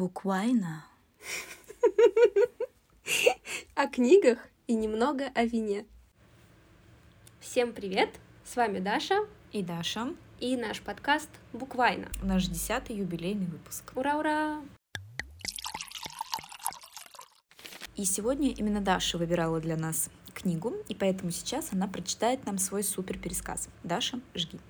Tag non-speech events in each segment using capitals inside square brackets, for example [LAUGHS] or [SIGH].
Буквально. О книгах и немного о вине. Всем привет! С вами Даша И Даша. и наш подкаст «Буквально». Наш десятый юбилейный выпуск. Ура-ура! И сегодня именно Даша выбирала для нас книгу, и поэтому сейчас она прочитает нам свой супер пересказ. Даша, жги.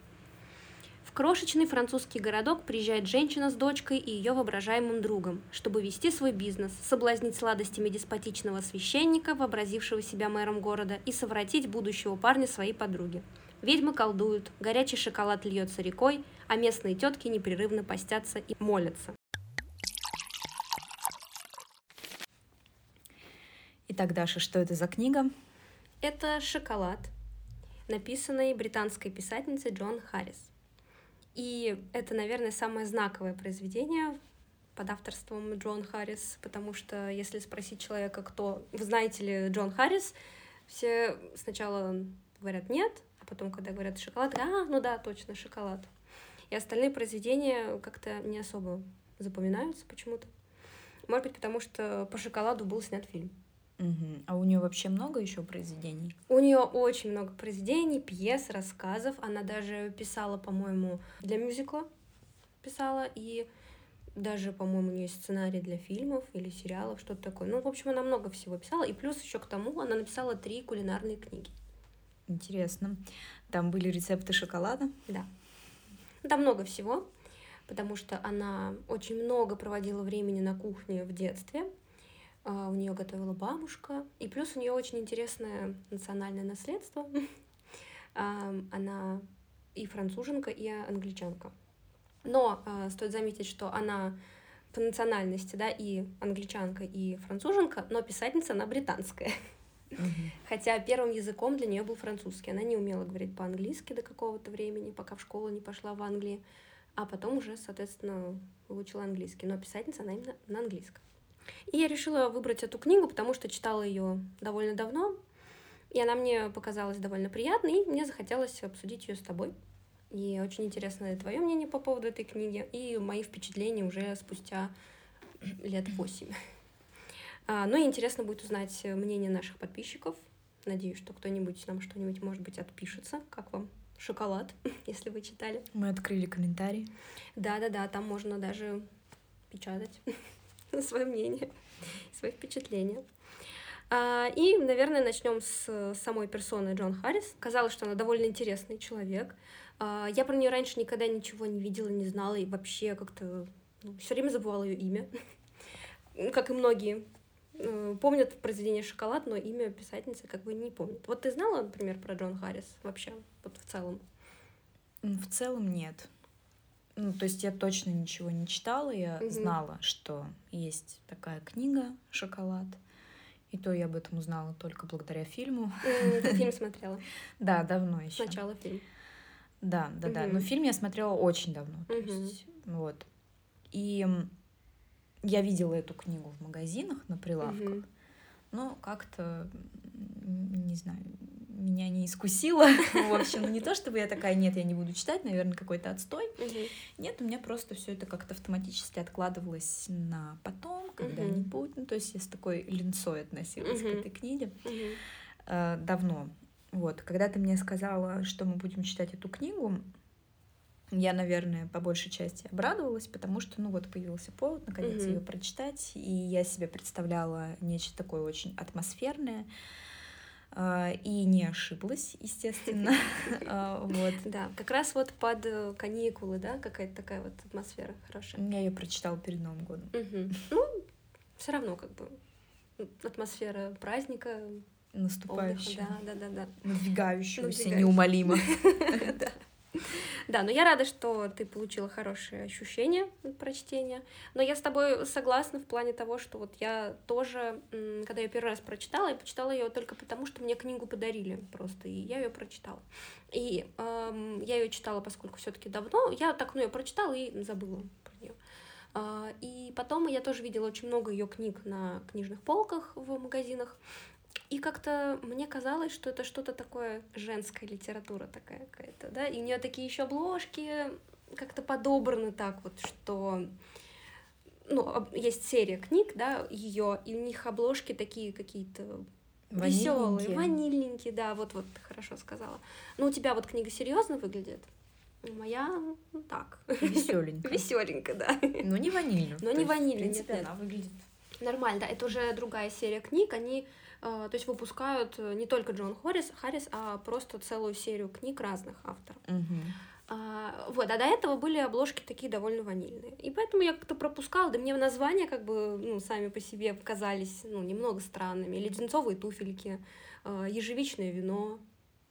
В крошечный французский городок приезжает женщина с дочкой и ее воображаемым другом, чтобы вести свой бизнес, соблазнить сладостями деспотичного священника, вообразившего себя мэром города, и совратить будущего парня своей подруги. Ведьмы колдуют, горячий шоколад льется рекой, а местные тетки непрерывно постятся и молятся. Итак, Даша, что это за книга? Это «Шоколад», написанный британской писательницей Джон Харрис. И это, наверное, самое знаковое произведение под авторством Джон Харрис, потому что если спросить человека, кто... Вы знаете ли Джон Харрис, все сначала говорят «нет», а потом, когда говорят «шоколад», а, ну да, точно, «шоколад». И остальные произведения как-то не особо запоминаются почему-то. Может быть, потому что по шоколаду был снят фильм. Мгм. А у нее вообще много еще произведений? У нее очень много произведений, пьес, рассказов. Она даже писала, по-моему, для мюзикла писала, и даже, по-моему, у нее есть сценарий для фильмов или сериалов, что-то такое. Ну, в общем, она много всего писала. И плюс еще к тому она написала три кулинарные книги. Интересно. Там были рецепты шоколада? Да. Там много всего, потому что она очень много проводила времени на кухне в детстве. А, У нее готовила бабушка. И плюс у нее очень интересное национальное наследство. [LAUGHS] Она и француженка, и англичанка. Но а, стоит заметить, что она по национальности, да, и англичанка, и француженка, но писательница она британская. [LAUGHS] Хотя первым языком для нее был французский. Она не умела говорить по-английски до какого-то времени, пока в школу не пошла в Англии. А потом уже, соответственно, выучила английский. Но писательница она именно на английском. И я решила выбрать эту книгу, потому что читала ее довольно давно. И она мне показалась довольно приятной, и мне захотелось обсудить ее с тобой. И очень интересно твое мнение по поводу этой книги и мои впечатления уже спустя лет восемь. А, Ну и интересно будет узнать мнение наших подписчиков. Надеюсь, что кто-нибудь нам что-нибудь, может быть, отпишется. Как вам шоколад, [LAUGHS] если вы читали? Мы открыли комментарий. Да-да-да, там можно даже печатать [LAUGHS] свое мнение, [LAUGHS] свои впечатления. А, И, наверное, начнем с самой персоны Джон Харрис. Казалось, что она довольно интересный человек. А, Я про нее раньше никогда ничего не видела, не знала и вообще как-то все время забывала ее имя. [LAUGHS] Как и многие э, помнят произведение «Шоколад», но имя писательницы как бы не помнят. Вот ты знала, например, про Джон Харрис вообще, вот в целом? В целом нет. Ну, то есть я точно ничего не читала, я Мгм. знала, что есть такая книга «Шоколад». И то я об этом узнала только благодаря фильму. Ты фильм [LAUGHS] смотрела? Да, давно еще. Сначала фильм. Да, да, да. Но фильм я смотрела очень давно. То есть, вот. И я видела эту книгу в магазинах на прилавках, но как-то, не знаю, меня не искусило. [LAUGHS] В общем, ну, не то чтобы я такая, нет, я не буду читать, наверное, какой-то отстой. Нет, у меня просто все это как-то автоматически откладывалось на потом, когда-нибудь. Ну, то есть я с такой линцой относилась к этой книге э, давно. Вот, когда ты мне сказала, что мы будем читать эту книгу, я, наверное, по большей части обрадовалась, потому что, ну вот, появился повод наконец Мгм. ее прочитать, и я себе представляла нечто такое очень атмосферное, и не ошиблась, естественно. [LAUGHS] А, Вот. Да, как раз вот под э, каникулы, да, какая-то такая вот атмосфера хорошая. Я ее прочитала перед Новым годом. Ну, все равно как бы атмосфера праздника, отдыха, Наступающего, да, да, да, да. Надвигающегося. неумолимо. [LAUGHS] Да. Да, но я рада, что ты получила хорошие ощущения от прочтения. Но я с тобой согласна в плане того, что вот я тоже, когда ее первый раз прочитала, я почитала ее только потому, что мне книгу подарили просто, и я ее прочитала. И эм, я ее читала, поскольку все-таки давно, я так, ну, ее прочитала и забыла про нее. И потом я тоже видела очень много ее книг на книжных полках в магазинах. И как-то мне казалось, что это что-то такое женская литература такая какая-то, да, и у нее такие еще обложки как-то подобраны так вот, что ну, есть серия книг, да, ее, и у них обложки такие какие-то веселые, ванильненькие, да, вот, вот, ты хорошо сказала. Ну, у тебя вот книга серьезно выглядит? Моя ну, так. Веселенько. [LAUGHS] Веселенько, да. Но не ванильно. Но не ванильно. В принципе, нет, она выглядит. Нормально, да. Это уже другая серия книг. Они, то есть, выпускают не только Джон Хоррис, Харрис, а просто целую серию книг разных авторов. Угу. А, вот, а до этого были обложки такие довольно ванильные. И поэтому я как-то пропускала, да мне названия как бы, ну, сами по себе показались, ну, немного странными. Леденцовые туфельки, э, ежевичное вино,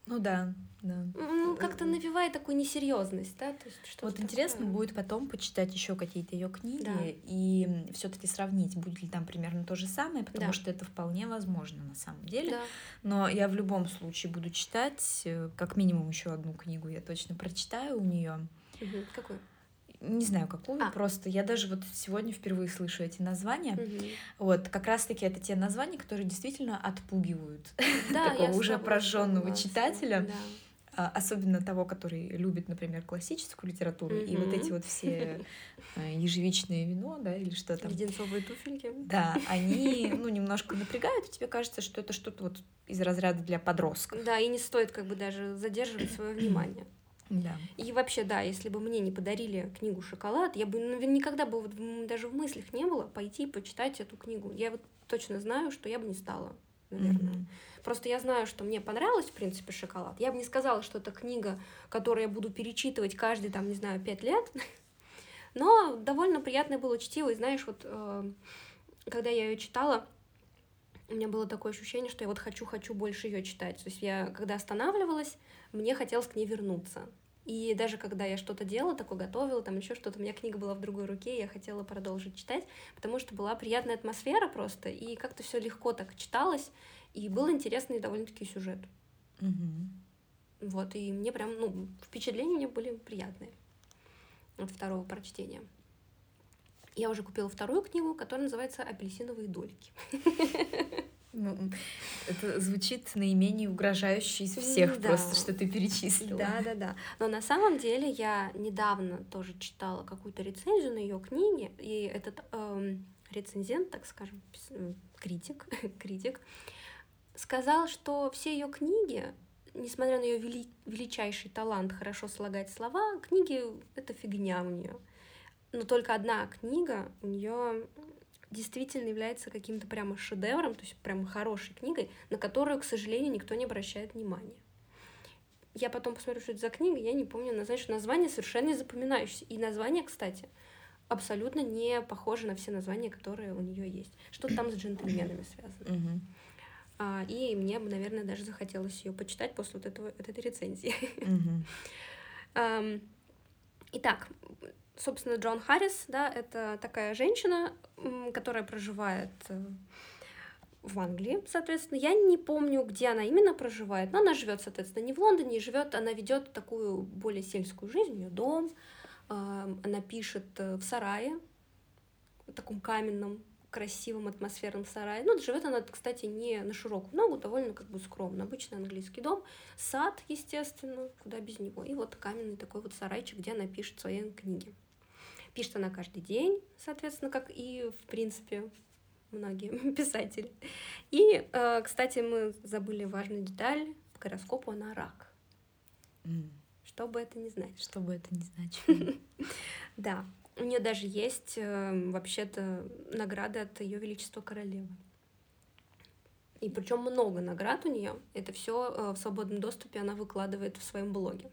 ну да, да. Ну, как-то навевает такую несерьезность, да? То есть, что вот интересно такое. будет потом почитать еще какие-то ее книги да. и все-таки сравнить, будет ли там примерно то же самое, потому да. что это вполне возможно на самом деле. Да. Но я в любом случае буду читать, э, как минимум еще одну книгу я точно прочитаю у нее. Угу. Какую? Не знаю какую, а. просто я даже вот сегодня впервые слышу эти названия. Угу. Вот, как раз-таки это те названия, которые действительно отпугивают да, [LAUGHS] такого уже прожженного читателя. Да. А, особенно того, который любит, например, классическую литературу, mm-hmm. и вот эти вот все [LAUGHS] а, ежевичное вино, да, или что там. Леденцовые туфельки. Да, они, ну, немножко напрягают, и тебе кажется, что это что-то вот из разряда для подростков. Да, и не стоит как бы даже задерживать свое внимание. Да. И вообще, да, если бы мне не подарили книгу «Шоколад», я бы наверное, никогда бы вот, даже в мыслях не было пойти почитать эту книгу. Я вот точно знаю, что я бы не стала, наверное. Mm-hmm. Просто я знаю, что мне понравилось, в принципе, «Шоколад». Я бы не сказала, что это книга, которую я буду перечитывать каждый, там, не знаю, пять лет. [LAUGHS] Но довольно приятное было чтиво. И знаешь, вот э, когда я ее читала, у меня было такое ощущение, что я вот хочу-хочу больше ее читать. То есть я, когда останавливалась, мне хотелось к ней вернуться. И даже когда я что-то делала, такое готовила, там еще что-то, у меня книга была в другой руке, я хотела продолжить читать, потому что была приятная атмосфера просто, и как-то все легко так читалось, и был интересный довольно-таки сюжет. Угу. Вот, и мне прям, ну, впечатления мне были приятные от второго прочтения. Я уже купила вторую книгу, которая называется «Апельсиновые дольки». Ну, это звучит наименее угрожающе из всех да. просто, что ты перечислила. Да, да, да. Но на самом деле я недавно тоже читала какую-то рецензию на ее книги, и этот эм, рецензент, так скажем, критик, [LAUGHS] критик, сказал, что все ее книги, несмотря на ее вели величайший талант хорошо слагать слова, книги это фигня у нее. Но только одна книга у нее действительно является каким-то прямо шедевром, то есть прямо хорошей книгой, на которую, к сожалению, никто не обращает внимания. Я потом посмотрю, что это за книга, я не помню название, что название совершенно не запоминающееся. И название, кстати, абсолютно не похоже на все названия, которые у нее есть. Что там с джентльменами связано. А, и мне бы, наверное, даже захотелось ее почитать после вот этого, вот этой рецензии. [LAUGHS] Итак, собственно, Джон Харрис, да, это такая женщина, которая проживает э, в Англии, соответственно. Я не помню, где она именно проживает, но она живет, соответственно, не в Лондоне, живет, она ведет такую более сельскую жизнь, у нее дом, она пишет э, в сарае, в таком каменном, красивом, атмосферном сарае. Ну, живет она, кстати, не на широкую ногу, довольно как бы скромно. Обычный английский дом, сад, естественно, куда без него. И вот каменный такой вот сарайчик, где она пишет свои книги. Пишет она каждый день, соответственно, как и, в принципе, многие [LAUGHS] писатели. И, э, кстати, мы забыли важную деталь. По гороскопу она рак. Mm. Что бы это ни значило. Что бы это ни значило. [LAUGHS] Да. У нее даже есть э, вообще-то награды от Ее Величества Королевы. И причем много наград у нее. Это все э, в свободном доступе она выкладывает в своем блоге.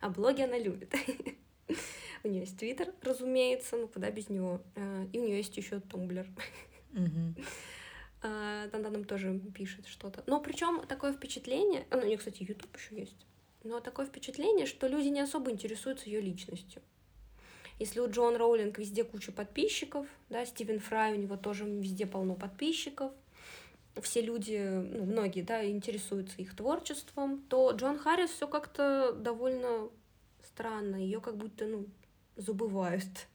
А блоги она любит. [LAUGHS] [LAUGHS] У нее есть Твиттер, разумеется, ну куда без него. Э, и у нее есть еще Тумблер. [LAUGHS] Там нам тоже пишет что-то. Но причем такое впечатление, ну, у нее, кстати, YouTube еще есть. Но такое впечатление, что люди не особо интересуются ее личностью. Если у Джон Роулинг везде куча подписчиков, да, Стивен Фрай, у него тоже везде полно подписчиков, все люди, ну, многие, да, интересуются их творчеством, то Джон Харрис все как-то довольно странно, ее как будто, ну, забывают.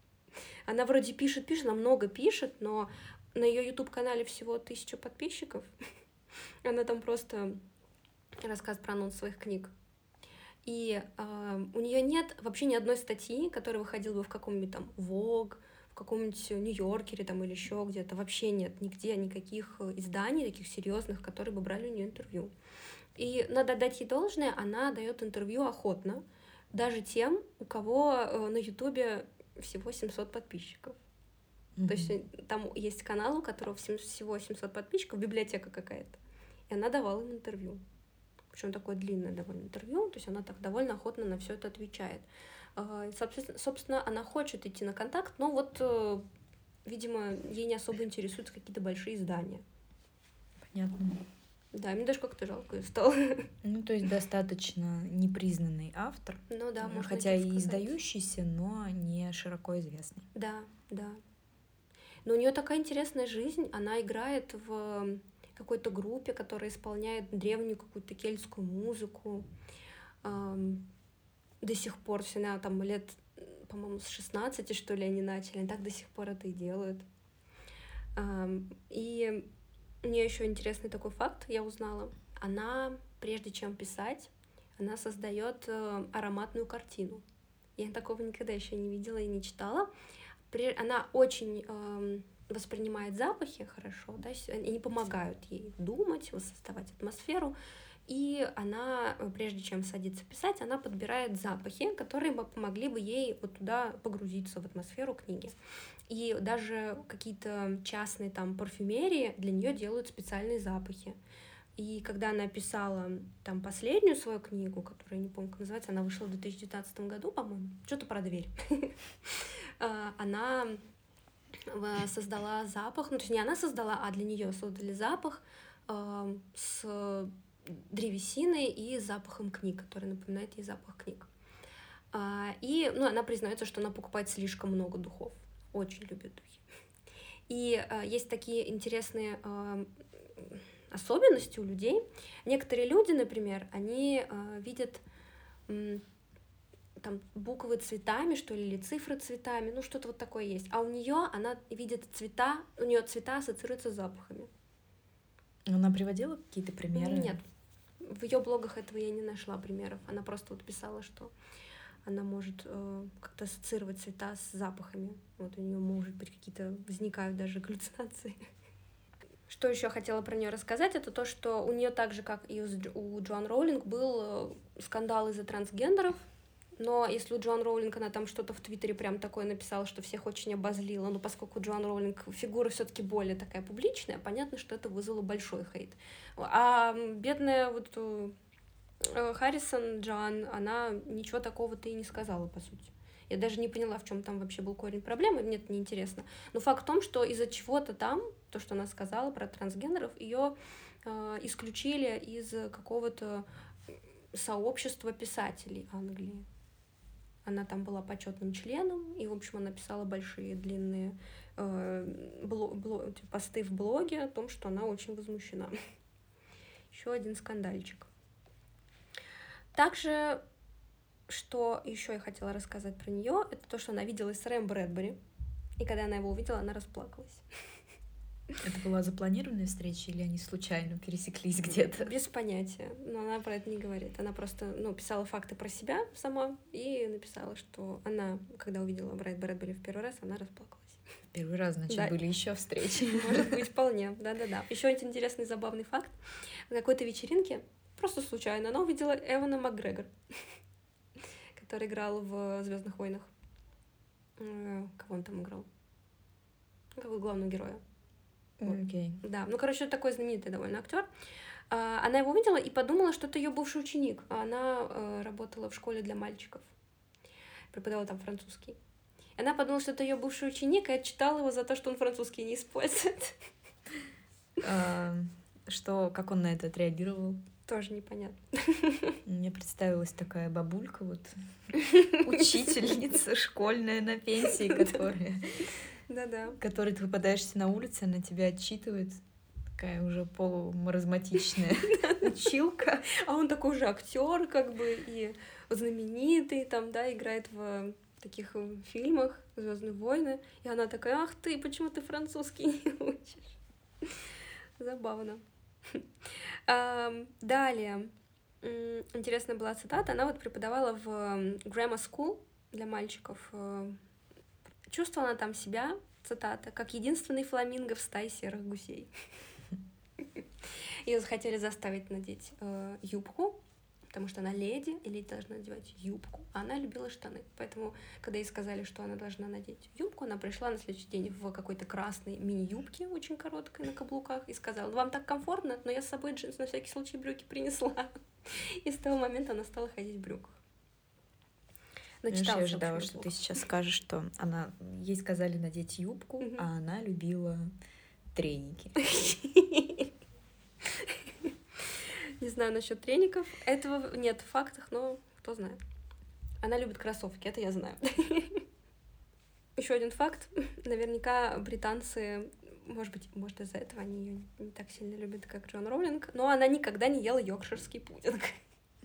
Она вроде пишет, пишет, она много пишет, но на ее YouTube-канале всего тысяча подписчиков. [LAUGHS] Она там просто рассказывает про анонс своих книг. И э, у нее нет вообще ни одной статьи, которая выходила бы в каком-нибудь там Vogue, в каком-нибудь Нью-Йоркере там или еще где-то. Вообще нет нигде никаких изданий таких серьезных, которые бы брали у нее интервью. И надо дать ей должное, она дает интервью охотно, даже тем, у кого э, на Ютубе всего 700 подписчиков. Mm-hmm. То есть э, там есть канал, у которого всего 700 подписчиков, библиотека какая-то. И она давала им интервью. Причем такое длинное довольно интервью, то есть она так довольно охотно на все это отвечает. А, собственно, она хочет идти на контакт, но вот, э, видимо, ей не особо интересуют какие-то большие издания. Понятно. Да, мне даже как-то жалко ее стало. [LAUGHS] Ну, то есть достаточно непризнанный автор. Ну да, можно Хотя и сказать. издающийся, но не широко известный. Да, да. Но у нее такая интересная жизнь. Она играет в какой-то группе, которая исполняет древнюю какую-то кельтскую музыку. До сих пор, все она там лет, по-моему, с 16, что ли, они начали. Они так до сих пор это и делают. И мне еще интересный такой факт, я узнала. Она, прежде чем писать, она создает э, ароматную картину. Я такого никогда еще не видела и не читала. Она очень э, воспринимает запахи хорошо, да, они помогают ей думать, создавать атмосферу. И она, э, прежде чем садиться писать, она подбирает запахи, которые бы помогли бы ей вот туда погрузиться в атмосферу книги. И даже какие-то частные там парфюмерии для нее делают специальные запахи. И когда она писала там последнюю свою книгу, которую я не помню, как называется, она вышла в 2019 году, по-моему, что-то про дверь, [LAUGHS] а, она э, создала запах, ну то есть не она создала, а для нее создали запах э, с древесиной и запахом книг, который напоминает ей запах книг. А, и ну, она признается, что она покупает слишком много духов очень любит духи. И э, есть такие интересные э, особенности у людей. Некоторые люди, например, они видят там буквы цветами, что ли, или цифры цветами, ну что-то вот такое есть. А у нее она видит цвета, у нее цвета ассоциируются с запахами. Она приводила какие-то примеры? Нет. В ее блогах этого я не нашла примеров. Она просто вот писала, что она может э, как-то ассоциировать цвета с запахами. Вот у нее может быть какие-то возникают даже [LAUGHS] галлюцинации. Что еще хотела про нее рассказать, это то, что у нее так же, как и у Джоан Роулинг, был э, скандал из-за трансгендеров. Но если у Джоан Роулинг она там что-то в Твиттере прям такое написала, что всех очень обозлила, но поскольку Джоан Роулинг фигура все-таки более такая публичная, понятно, что это вызвало большой хейт. А бедная вот Э, Харрисон Джан, она ничего такого-то и не сказала, по сути. Я даже не поняла, в чем там вообще был корень проблемы, мне это неинтересно. Но факт в том, что из-за чего-то там, то, что она сказала про трансгендеров, ее э, исключили из какого-то сообщества писателей Англии. Она там была почетным членом, и, в общем, она писала большие длинные э, бло, бло, посты в блоге о том, что она очень возмущена. [LAUGHS] Еще один скандальчик. Также, что еще я хотела рассказать про нее, это то, что она виделась с Рэм Брэдбери. И когда она его увидела, она расплакалась. [LAUGHS] Это была запланированная встреча или они случайно пересеклись где-то? Без понятия. Но она про это не говорит. Она просто ну, писала факты про себя сама и написала, что она, когда увидела Брайт Брэдбери в первый раз, она расплакалась. Первый раз, значит, да. были еще встречи. [LAUGHS] Может быть, вполне. Да-да-да. Еще один интересный забавный факт. На какой-то вечеринке Просто случайно. Она увидела Эвана Макгрегор, который играл в Звездных войнах. Э, кого он там играл? Какого главного героя? Okay. Да, ну, короче, такой знаменитый довольно актер. А, она его увидела и подумала, что это ее бывший ученик. Она э, работала в школе для мальчиков. Преподавала там французский. Она подумала, что это ее бывший ученик, и отчитала его за то, что он французский не использует. А, что, как он на это отреагировал? Тоже непонятно. Мне представилась такая бабулька, вот [LAUGHS] учительница школьная на пенсии, которая... Да-да. Которой ты выпадаешься на улице, она тебя отчитывает. Такая уже полумаразматичная [LAUGHS] училка. А он такой же актер, как бы, и знаменитый, там, да, играет в таких фильмах Звездные войны. И она такая, ах ты, почему ты французский не [LAUGHS] учишь? Забавно. [LAUGHS] Далее. Интересная была цитата. Она вот преподавала в Grammar School для мальчиков. Чувствовала она там себя, цитата, как единственный фламинго в стае серых гусей. Ее захотели заставить надеть э, юбку, потому что она леди, и леди должна надевать юбку, а она любила штаны. Поэтому, когда ей сказали, что она должна надеть юбку, она пришла на следующий день в какой-то красной мини-юбке, очень короткой, на каблуках, и сказала, вам так комфортно, но я с собой джинсы на всякий случай брюки принесла. И с того момента она стала ходить в брюках. Знаешь, я ожидала, что ты сейчас скажешь, что она ей сказали надеть юбку, а она любила треники. [LAUGHS] Не знаю насчет треников. Этого нет в фактах, но кто знает. Она любит кроссовки, это я знаю. [LAUGHS] Еще один факт. Наверняка британцы, может быть, может из-за этого они ее не так сильно любят, как Джон Роулинг, но она никогда не ела йоркширский пудинг.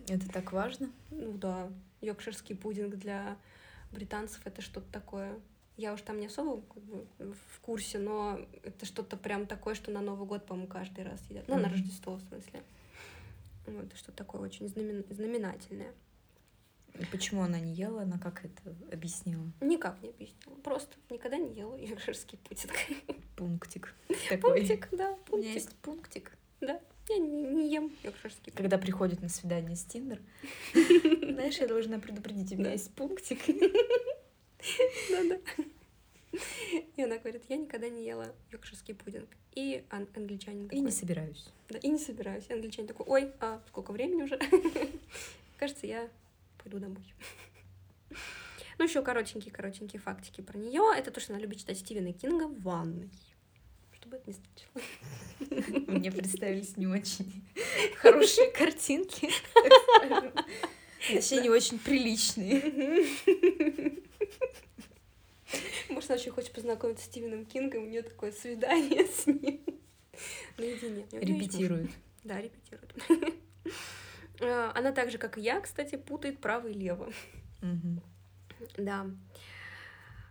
Это так важно? Ну да, йоркширский пудинг для британцев это что-то такое. Я уж там не особо как бы, в курсе, но это что-то прям такое, что на Новый год, по-моему, каждый раз едят. Ну, mm-hmm. на Рождество, в смысле. Вот, что такое очень знамен... знаменательное. Почему она не ела? Она как это объяснила? Никак не объяснила. Просто никогда не ела йоркширский пудинг. Пунктик. [LAUGHS] Такой. Пунктик, да, пунктик. У меня есть пунктик. Да, я не, не ем йоркширский пудинг. Когда приходит на свидание с Тиндер, [LAUGHS] знаешь, я должна предупредить, у меня есть пунктик. Да-да. И она говорит, я никогда не ела йоркширский пудинг. И ан- англичанин такой... И не собираюсь. Да, и не собираюсь. И англичанин такой, ой, а сколько времени уже? [LAUGHS] Кажется, я пойду домой. Ну, еще коротенькие-коротенькие фактики про нее. Это то, что она любит читать Стивена Кинга в ванной. Что бы это ни значило. Мне представились не очень хорошие картинки. Точнее, не очень приличные. Может, она очень хочет познакомиться с Стивеном Кингом, у нее такое свидание с ним. Наедине. Репетирует. Да, репетирует. Э, она так же, как и я, кстати, путает право и лево. Да.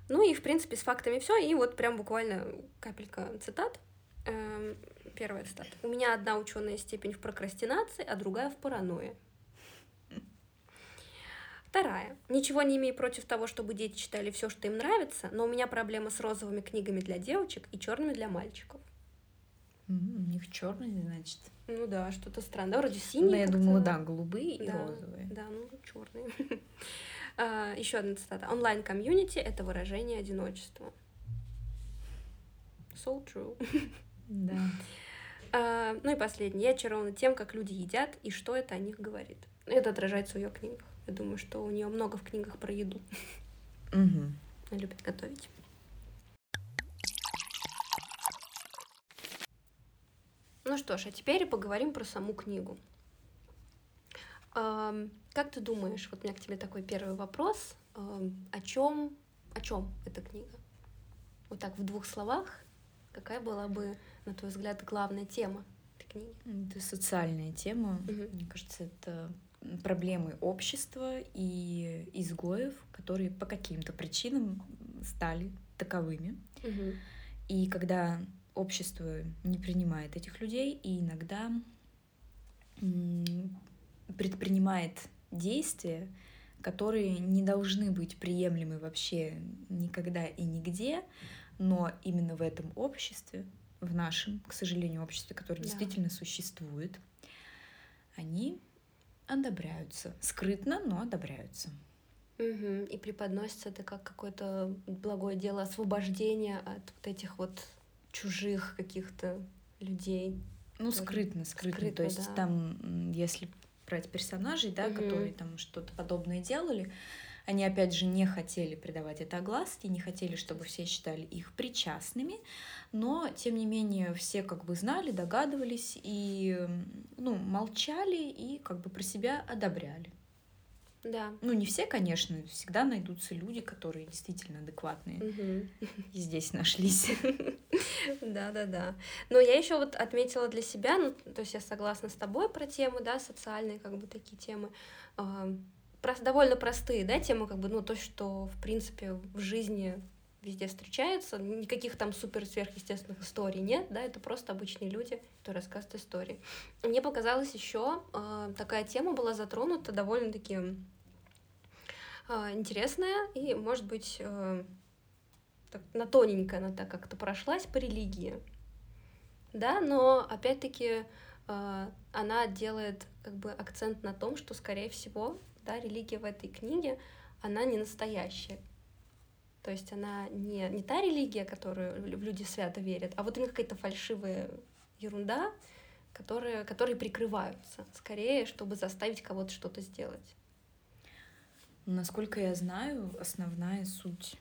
Ну и, в принципе, с фактами все. И вот прям буквально капелька цитат. Эм, первая цитата. У меня одна ученая степень в прокрастинации, а другая в паранойе. Вторая. Ничего не имею против того, чтобы дети читали все, что им нравится, но у меня проблема с розовыми книгами для девочек и черными для мальчиков. Mm, у них черные, значит. Ну да, что-то странное. вроде синие. Ну, я думала, да, голубые и да, розовые. Да, ну черные. [LAUGHS] а, еще одна цитата. Онлайн-комьюнити это выражение одиночества. So true. Да. [LAUGHS] А, ну и последнее. Я очарована тем, как люди едят и что это о них говорит. Это отражается в ее книгах. Я думаю, что у нее много в книгах про еду. Угу. Она любит готовить. Ну что ж, а теперь поговорим про саму книгу. Как ты думаешь, вот у меня к тебе такой первый вопрос, о чем, о чем эта книга? Вот так в двух словах, какая была бы, на твой взгляд, главная тема этой книги? Это социальная тема. Угу. Мне кажется, это проблемы общества и изгоев, которые по каким-то причинам стали таковыми. Угу. И когда общество не принимает этих людей и иногда предпринимает действия, которые не должны быть приемлемы вообще никогда и нигде, но именно в этом обществе, в нашем, к сожалению, обществе, которое да. действительно существует, они одобряются. Скрытно, но одобряются. Угу. И преподносится это как какое-то благое дело освобождения от вот этих вот чужих каких-то людей. Ну, скрытно, скрытно. скрытно То есть да. там, если брать персонажей, да, угу. которые там что-то подобное делали, они, опять же, не хотели придавать это огласке, не хотели, чтобы все считали их причастными, но, тем не менее, все как бы знали, догадывались и, ну, молчали и как бы про себя одобряли. Да. Ну, не все, конечно, всегда найдутся люди, которые действительно адекватные. Угу. И здесь нашлись. Да, да, да. Но я еще вот отметила для себя, ну, то есть я согласна с тобой про темы, да, социальные, как бы такие темы. Просто довольно простые, да, темы, как бы, ну, то, что, в принципе, в жизни везде встречается, никаких там супер сверхъестественных историй нет, да, это просто обычные люди, которые рассказывают истории. Мне показалось еще э, такая тема была затронута довольно-таки э, интересная и, может быть, так, на тоненько она так как-то прошлась по религии. Да, но опять-таки она делает как бы акцент на том, что, скорее всего, да, религия в этой книге, она не настоящая. То есть она не, не та религия, которую люди свято верят, а вот именно какая-то фальшивая ерунда, которые, которые прикрываются, скорее, чтобы заставить кого-то что-то сделать. Насколько я знаю, основная суть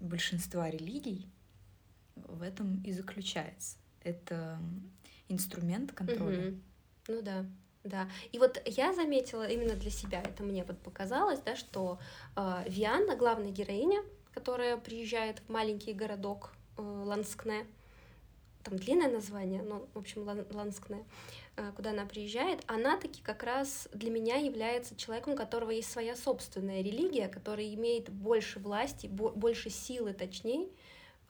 большинства религий в этом и заключается. Это инструмент контроля. Угу. Ну да. Да, и вот я заметила именно для себя, это мне вот показалось, да, что э, Вианна, главная героиня, которая приезжает в маленький городок э, Ланскне, там длинное название, но, в общем, Ланскне, э, куда она приезжает, она таки как раз для меня является человеком, у которого есть своя собственная религия, которая имеет больше власти, больше силы, точнее,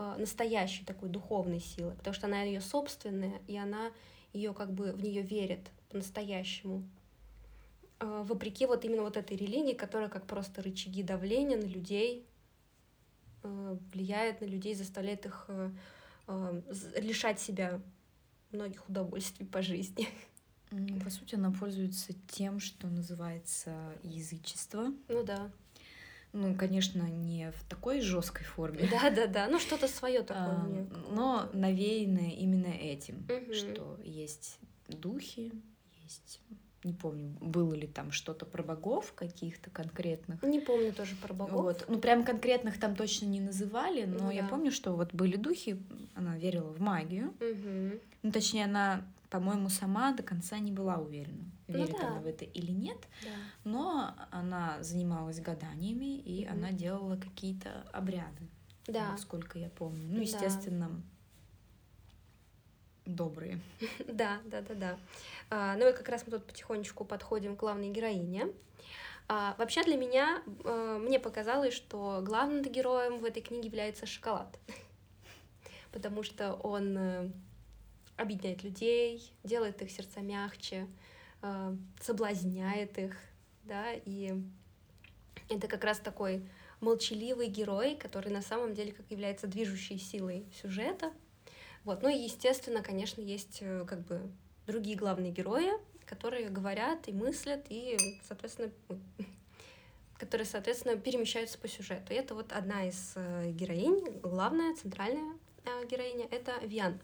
э, настоящей такой духовной силы, потому что она ее собственная, и она ее как бы в нее верит по-настоящему. Э, вопреки вот именно вот этой религии, которая как просто рычаги давления на людей влияет на людей, заставляет их э, лишать себя многих удовольствий по жизни. По сути, она пользуется тем, что называется язычество. Ну да. Ну, конечно, не в такой жесткой форме. Да, да, да. Ну, что-то свое такое. А, но навеянное именно этим, угу. что есть духи, есть не помню, было ли там что-то про богов каких-то конкретных. Не помню тоже про богов. Вот. Ну, прям конкретных там точно не называли, но ну, я помню, что вот были духи, она верила в магию. Угу. Ну, точнее, она, по-моему, сама до конца не была уверена, ну верит ну, да. она в это или нет. Да. Но она занималась гаданиями, и угу. она делала какие-то обряды. Да. Насколько я помню. Ну, естественно, да добрые. [LAUGHS] Да, да, да, да. А, ну и как раз мы тут потихонечку подходим к главной героине. А, вообще для меня, а, мне показалось, что главным героем в этой книге является шоколад. [LAUGHS] Потому что он э, объединяет людей, делает их сердца мягче, э, соблазняет их, да, и это как раз такой молчаливый герой, который на самом деле как является движущей силой сюжета, вот. Ну и, естественно, конечно, есть э, как бы другие главные герои, которые говорят и мыслят, и, соответственно, [LAUGHS] которые, соответственно, перемещаются по сюжету. И это вот одна из э, героинь, главная, центральная э, героиня, это Виан.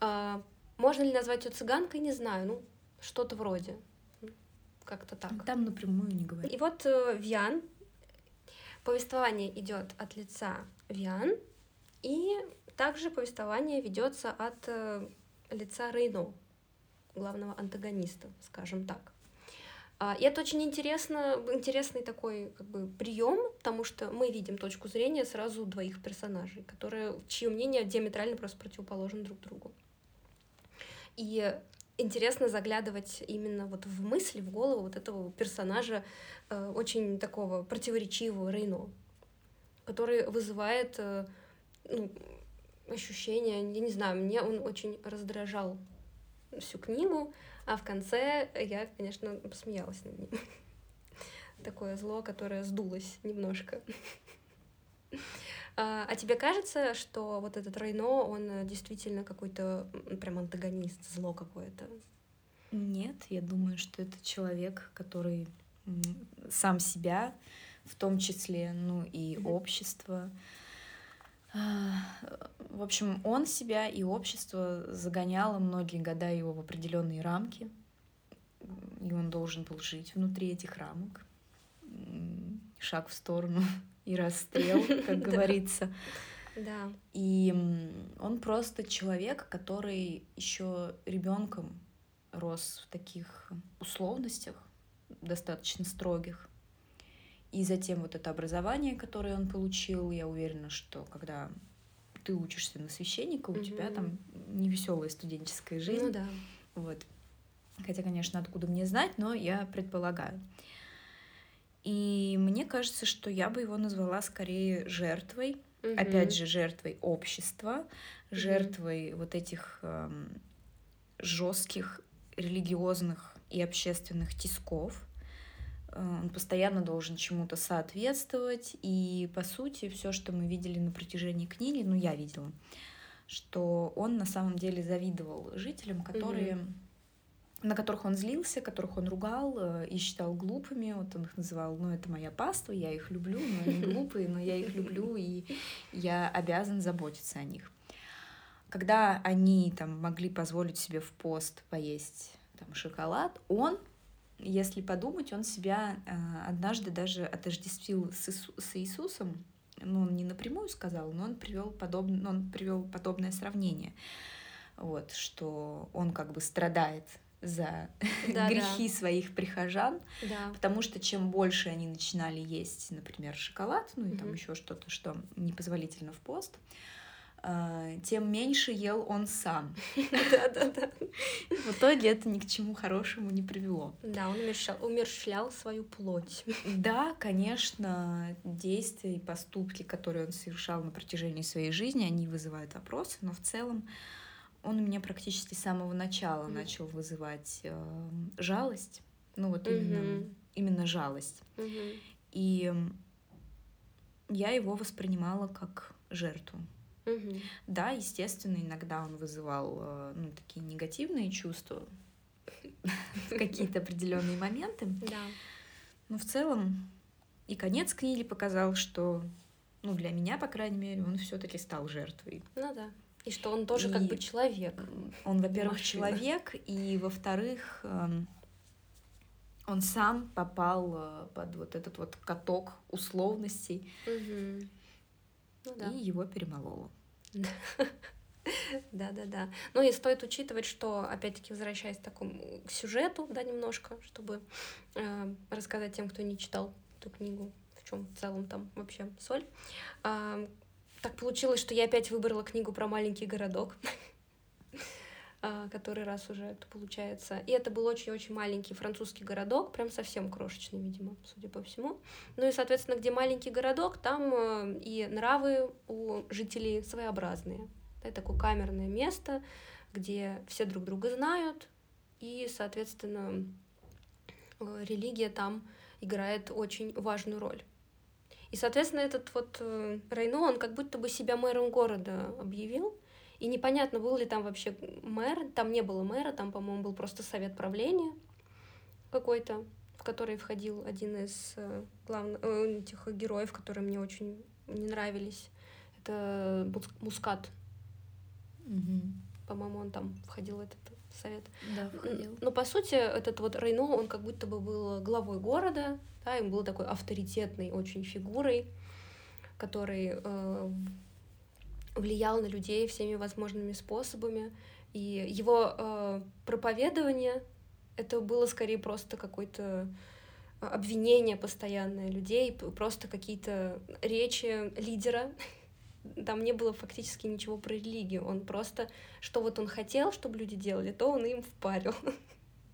А, можно ли назвать ее цыганкой, не знаю, ну, что-то вроде. Как-то так. Там напрямую не говорят. И вот Виан, повествование идет от лица Виан, и также повествование ведется от э, лица Рейно, главного антагониста, скажем так. А, и это очень интересно, интересный такой как бы, прием, потому что мы видим точку зрения сразу двоих персонажей, которые, чье мнение диаметрально просто противоположно друг другу. И интересно заглядывать именно вот в мысли, в голову вот этого персонажа, э, очень такого противоречивого Рейно, который вызывает э, ну, ощущение, я не знаю, мне он очень раздражал всю книгу, а в конце я, конечно, посмеялась над ним. [LAUGHS] Такое зло, которое сдулось немножко. [LAUGHS] А, а тебе кажется, что вот этот Рейно, он действительно какой-то прям антагонист, зло какое-то? Нет, я думаю, что это человек, который сам себя, в том числе, ну и mm-hmm. общество, в общем, он себя и общество загоняло многие года его в определенные рамки, и он должен был жить внутри этих рамок. Шаг в сторону [LAUGHS] и расстрел, [LAUGHS] как говорится. Да. И он просто человек, который еще ребенком рос в таких условностях, достаточно строгих. И затем вот это образование, которое он получил, я уверена, что когда ты учишься на священника, у mm-hmm. тебя там невеселая студенческая жизнь. Ну да. Вот. Хотя, конечно, откуда мне знать, но я предполагаю. И мне кажется, что я бы его назвала скорее жертвой, mm-hmm. опять же, жертвой общества, mm-hmm. жертвой вот этих эм, жестких религиозных и общественных тисков, он постоянно должен чему-то соответствовать. И, по сути, все, что мы видели на протяжении книги, ну, я видела, что он на самом деле завидовал жителям, которые... Mm-hmm на которых он злился, которых он ругал э, и считал глупыми. Вот он их называл, ну, это моя паства, я их люблю, но они [LAUGHS] глупые, но я их люблю, и я обязан заботиться о них. Когда они там могли позволить себе в пост поесть там, шоколад, он, если подумать, он себя э, однажды даже отождествил с, Иису, с Иисусом, ну, он не напрямую сказал, но он привел подобное, он привел подобное сравнение, вот, что он как бы страдает за [LAUGHS] да, грехи да. своих прихожан, да. потому что чем больше они начинали есть, например, шоколад, ну и угу. там еще что-то, что непозволительно в пост, а, тем меньше ел он сам. [LAUGHS] Да-да-да. В итоге это ни к чему хорошему не привело. Да, он умерщвлял, свою плоть. [LAUGHS] Да, конечно, действия и поступки, которые он совершал на протяжении своей жизни, они вызывают вопросы, но в целом он у меня практически с самого начала начал вызывать э, жалость. Ну вот именно, именно жалость. И я его воспринимала как жертву. Mm-hmm. Да, естественно, иногда он вызывал э, ну, такие негативные чувства [LAUGHS] в какие-то определенные моменты. Да. Но в целом и конец книги показал, что, ну, для меня, по крайней мере, он все-таки стал жертвой. Ну да. И что он тоже и как бы человек. Он, во-первых, человек, и во-вторых, эм, он сам попал э, под вот этот вот каток условностей, угу. ну, да. и его перемололо. Да-да-да. Ну и стоит учитывать, что, опять-таки, возвращаясь к такому к сюжету, да, немножко, чтобы э, рассказать тем, кто не читал эту книгу, в чем в целом там вообще соль. Э, так получилось, что я опять выбрала книгу про маленький городок, который раз уже это получается. И это был очень-очень маленький французский городок, прям совсем крошечный, видимо, судя по всему. Ну и, соответственно, где маленький городок, там э, и нравы у жителей своеобразные. Это такое камерное место, где все друг друга знают, и, соответственно, э, религия там играет очень важную роль. И, соответственно, этот вот э, Рейно, он как будто бы себя мэром города объявил. И непонятно, был ли там вообще мэр. Там не было мэра, там, по-моему, был просто совет правления какой-то, в который входил один из э, главных э, этих героев, которые мне очень не нравились. Это Мускат. Угу. По-моему, он там входил в этот совет. Да, входил. Но по сути, этот вот Рейно, он как будто бы был главой города, да, им был такой авторитетной очень фигурой, который э, влиял на людей всеми возможными способами. И его э, проповедование это было скорее просто какое-то обвинение постоянное людей, просто какие-то речи лидера. [LAUGHS] Там не было фактически ничего про религию. Он просто, что вот он хотел, чтобы люди делали, то он им впарил.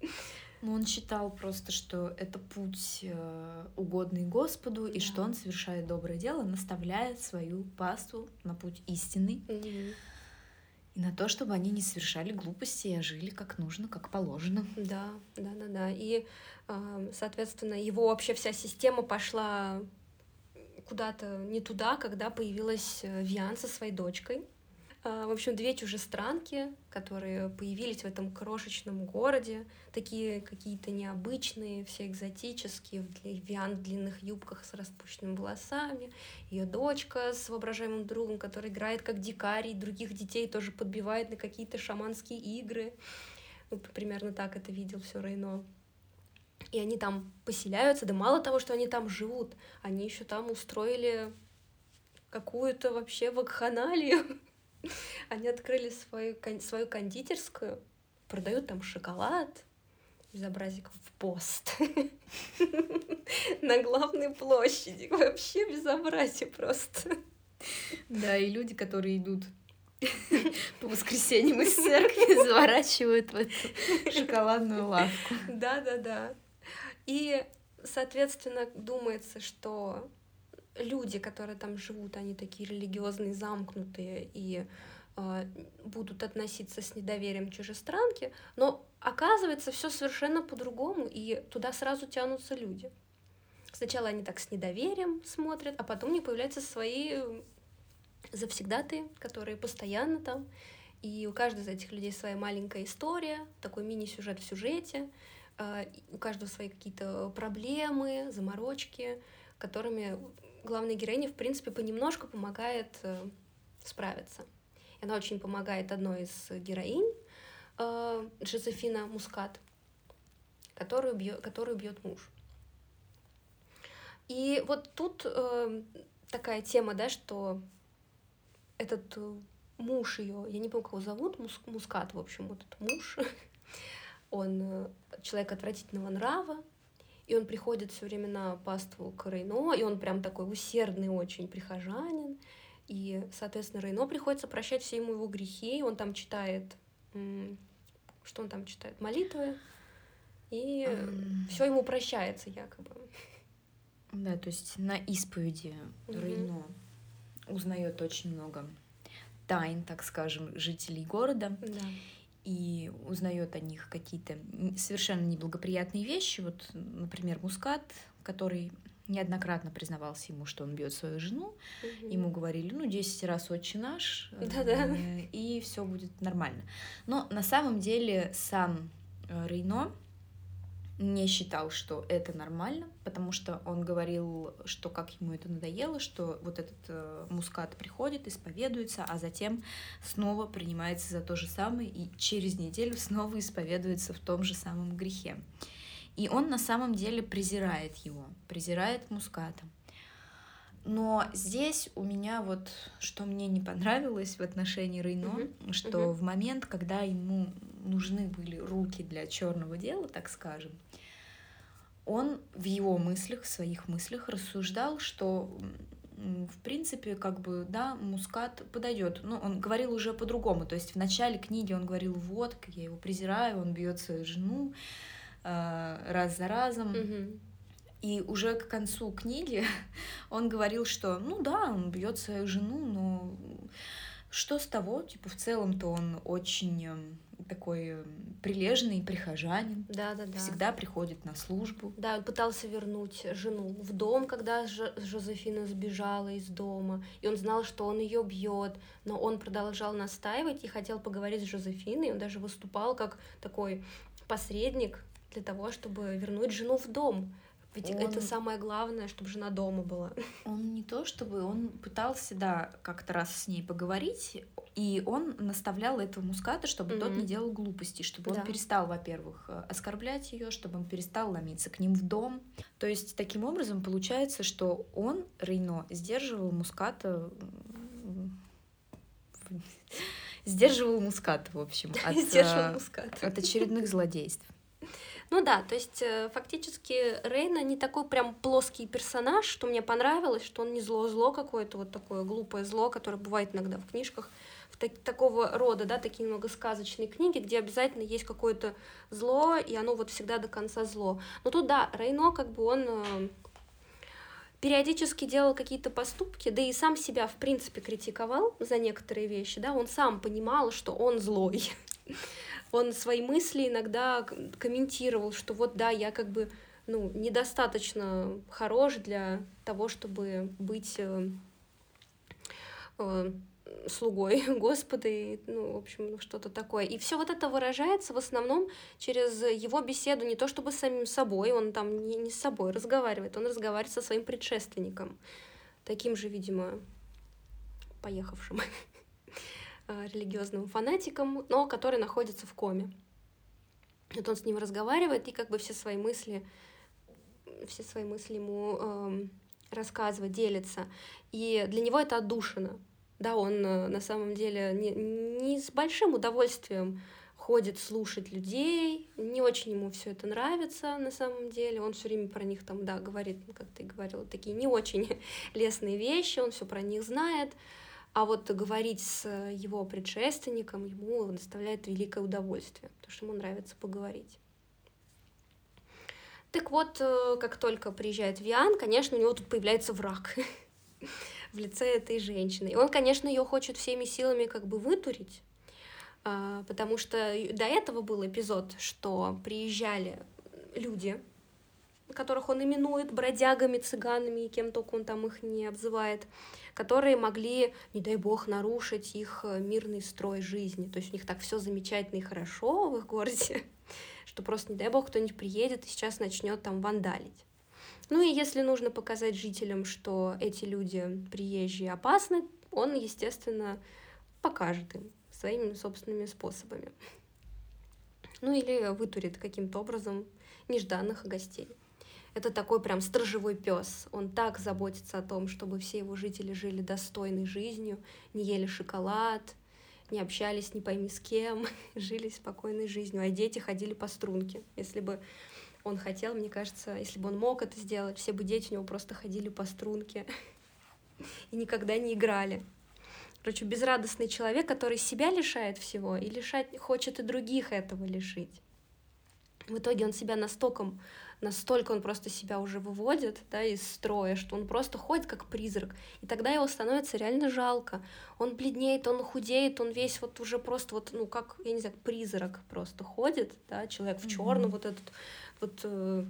[LAUGHS] Ну, он считал просто, что это путь э, угодный Господу, да. и что он совершает доброе дело, наставляет свою пасту на путь истинный. Угу. И на то, чтобы они не совершали глупости, а жили как нужно, как положено. Да, да, да, да. И, э, соответственно, его вообще вся система пошла куда-то не туда, когда появилась э, Виан со своей дочкой. А, в общем, две чужестранки, которые появились в этом крошечном городе, такие какие-то необычные, все экзотические, в Виан длинных юбках с распущенными волосами, ее дочка с воображаемым другом, который играет как дикарий, других детей тоже подбивает на какие-то шаманские игры. Ну, примерно так это видел все Рейно. И они там поселяются, да мало того, что они там живут, они еще там устроили какую-то вообще вакханалию. [LAUGHS] [LAUGHS] Они открыли свою, свою кондитерскую, продают там шоколад, безобразиков в пост [LAUGHS] на главной площади. Вообще безобразие просто. Да, и люди, которые идут [LAUGHS] по воскресеньям из церкви, заворачивают в эту шоколадную лавку. Да-да-да. И, соответственно, думается, что люди, которые там живут, они такие религиозные, замкнутые и э, будут относиться с недоверием чужестранке, но оказывается все совершенно по-другому, и туда сразу тянутся люди. Сначала они так с недоверием смотрят, а потом у них появляются свои завсегдаты, которые постоянно там. И у каждого из этих людей своя маленькая история, такой мини-сюжет в сюжете. А, у каждого свои какие-то проблемы, заморочки, которыми главная героиня, в принципе, понемножку помогает э, справиться. Она очень помогает одной из героинь, э, Жозефина Мускат, которую бьет, которую бьет муж. И вот тут э, такая тема, да, что этот э, муж ее, я не помню, как его зовут, Мус, Мускат, в общем, вот этот муж, [LAUGHS] он человек отвратительного нрава, и он приходит все время на паству к Рейно, и он прям такой усердный очень прихожанин, и, соответственно, Рейно приходится прощать все ему его грехи, и он там читает, что он там читает, молитвы, и um... все ему прощается якобы. Да, то есть на исповеди угу. Рейно узнает очень много тайн, так скажем, жителей города. Да. И узнает о них какие-то совершенно неблагоприятные вещи. Вот, например, Мускат, который неоднократно признавался ему, что он бьет свою жену. Угу. Ему говорили, ну, 10 раз отче наш, Да-да. Э, и все будет нормально. Но на самом деле сам э, Рейно не считал, что это нормально, потому что он говорил, что как ему это надоело, что вот этот э, мускат приходит, исповедуется, а затем снова принимается за то же самое и через неделю снова исповедуется в том же самом грехе. И он на самом деле презирает его, презирает муската. Но здесь у меня вот, что мне не понравилось в отношении Рейно, uh-huh. что uh-huh. в момент, когда ему нужны были руки для черного дела, так скажем, он в его мыслях, в своих мыслях рассуждал, что в принципе, как бы, да, мускат подойдет. Но он говорил уже по-другому. То есть в начале книги он говорил, вот, я его презираю, он бьет свою жену э, раз за разом. Угу. И уже к концу книги [LAUGHS] он говорил, что, ну да, он бьет свою жену, но что с того? Типа, в целом-то он очень эм, такой эм, прилежный прихожанин. Да, да, да. Всегда приходит на службу. Да, он пытался вернуть жену в дом, когда Жозефина сбежала из дома. И он знал, что он ее бьет, но он продолжал настаивать и хотел поговорить с Жозефиной. Он даже выступал как такой посредник для того, чтобы вернуть жену в дом. Ведь он... это самое главное, чтобы жена дома была. [LAUGHS] Он не то чтобы, он пытался, да, как-то раз с ней поговорить, и он наставлял этого муската, чтобы mm-hmm. тот не делал глупостей, чтобы да. он перестал, во-первых, э, оскорблять ее, чтобы он перестал ломиться к ним в дом. То есть таким образом получается, что он, Рейно, сдерживал муската [LAUGHS] сдерживал мускат, в общем, [LAUGHS] от, э, от очередных злодейств. Ну да, то есть э, фактически Рейна не такой прям плоский персонаж, что мне понравилось, что он не зло-зло какое-то, вот такое глупое зло, которое бывает иногда в книжках, в так, такого рода, да, такие немного сказочные книги, где обязательно есть какое-то зло, и оно вот всегда до конца зло. Но тут, да, Рейно, как бы он э, периодически делал какие-то поступки, да и сам себя, в принципе, критиковал за некоторые вещи, да, он сам понимал, что он злой. Он свои мысли иногда комментировал, что вот да, я как бы ну, недостаточно хорош для того, чтобы быть э, э, слугой [LAUGHS] Господа, и, ну, в общем, что-то такое. И все вот это выражается в основном через его беседу не то чтобы с самим собой, он там не, не с собой разговаривает, он разговаривает со своим предшественником, таким же, видимо, поехавшим. [LAUGHS] Э, религиозным фанатиком, но который находится в коме. Вот он с ним разговаривает и как бы все свои мысли, все свои мысли ему э, рассказывает, делится. И для него это отдушина. Да, он э, на самом деле не, не с большим удовольствием ходит слушать людей, не очень ему все это нравится на самом деле, он все время про них там, да, говорит, как ты говорила, такие не очень [LAUGHS] лестные вещи, он все про них знает, а вот говорить с его предшественником ему доставляет великое удовольствие, потому что ему нравится поговорить. Так вот, э, как только приезжает Виан, конечно, у него тут появляется враг [LAUGHS] в лице этой женщины. И он, конечно, ее хочет всеми силами как бы вытурить, а, потому что до этого был эпизод, что приезжали люди которых он именует бродягами, цыганами и кем только он там их не обзывает, которые могли, не дай бог, нарушить их э, мирный строй жизни. То есть у них так все замечательно и хорошо в их городе, [LAUGHS] что просто, не дай бог, кто-нибудь приедет и сейчас начнет там вандалить. Ну и если нужно показать жителям, что эти люди приезжие опасны, он, естественно, покажет им своими собственными способами. Ну или вытурит каким-то образом нежданных гостей. Это такой прям стражевой пес. Он так заботится о том, чтобы все его жители жили достойной жизнью, не ели шоколад, не общались не пойми с кем, [LAUGHS] жили спокойной жизнью, а дети ходили по струнке. Если бы он хотел, мне кажется, если бы он мог это сделать, все бы дети у него просто ходили по струнке [LAUGHS] и никогда не играли. Короче, безрадостный человек, который себя лишает всего и лишать хочет и других этого лишить. В итоге он себя настолько, настолько он просто себя уже выводит да, из строя, что он просто ходит как призрак. И тогда его становится реально жалко. Он бледнеет, он худеет, он весь вот уже просто вот, ну, как, я не знаю, призрак просто ходит, да, человек в черном, mm-hmm. вот этот вот э,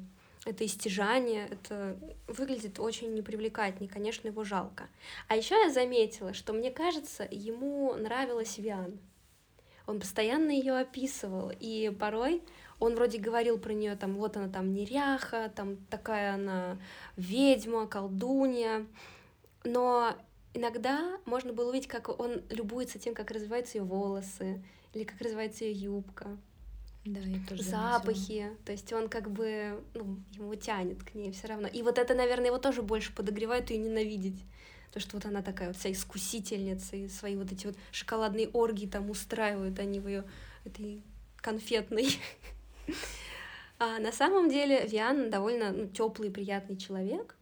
это истяжание, это выглядит очень непривлекательно, и, конечно, его жалко. А еще я заметила, что мне кажется, ему нравилась Виан. Он постоянно ее описывал, и порой он вроде говорил про нее, там, вот она там неряха, там такая она ведьма, колдунья, но иногда можно было увидеть, как он любуется тем, как развиваются ее волосы, или как развивается ее юбка. Да, я тоже запахи, заметила. то есть он как бы, ну, ему тянет к ней все равно. И вот это, наверное, его тоже больше подогревает ее ненавидеть. То, что вот она такая вот вся искусительница, и свои вот эти вот шоколадные оргии там устраивают они в ее этой конфетной. [LAUGHS] А на самом деле Виан довольно ну, теплый и приятный человек,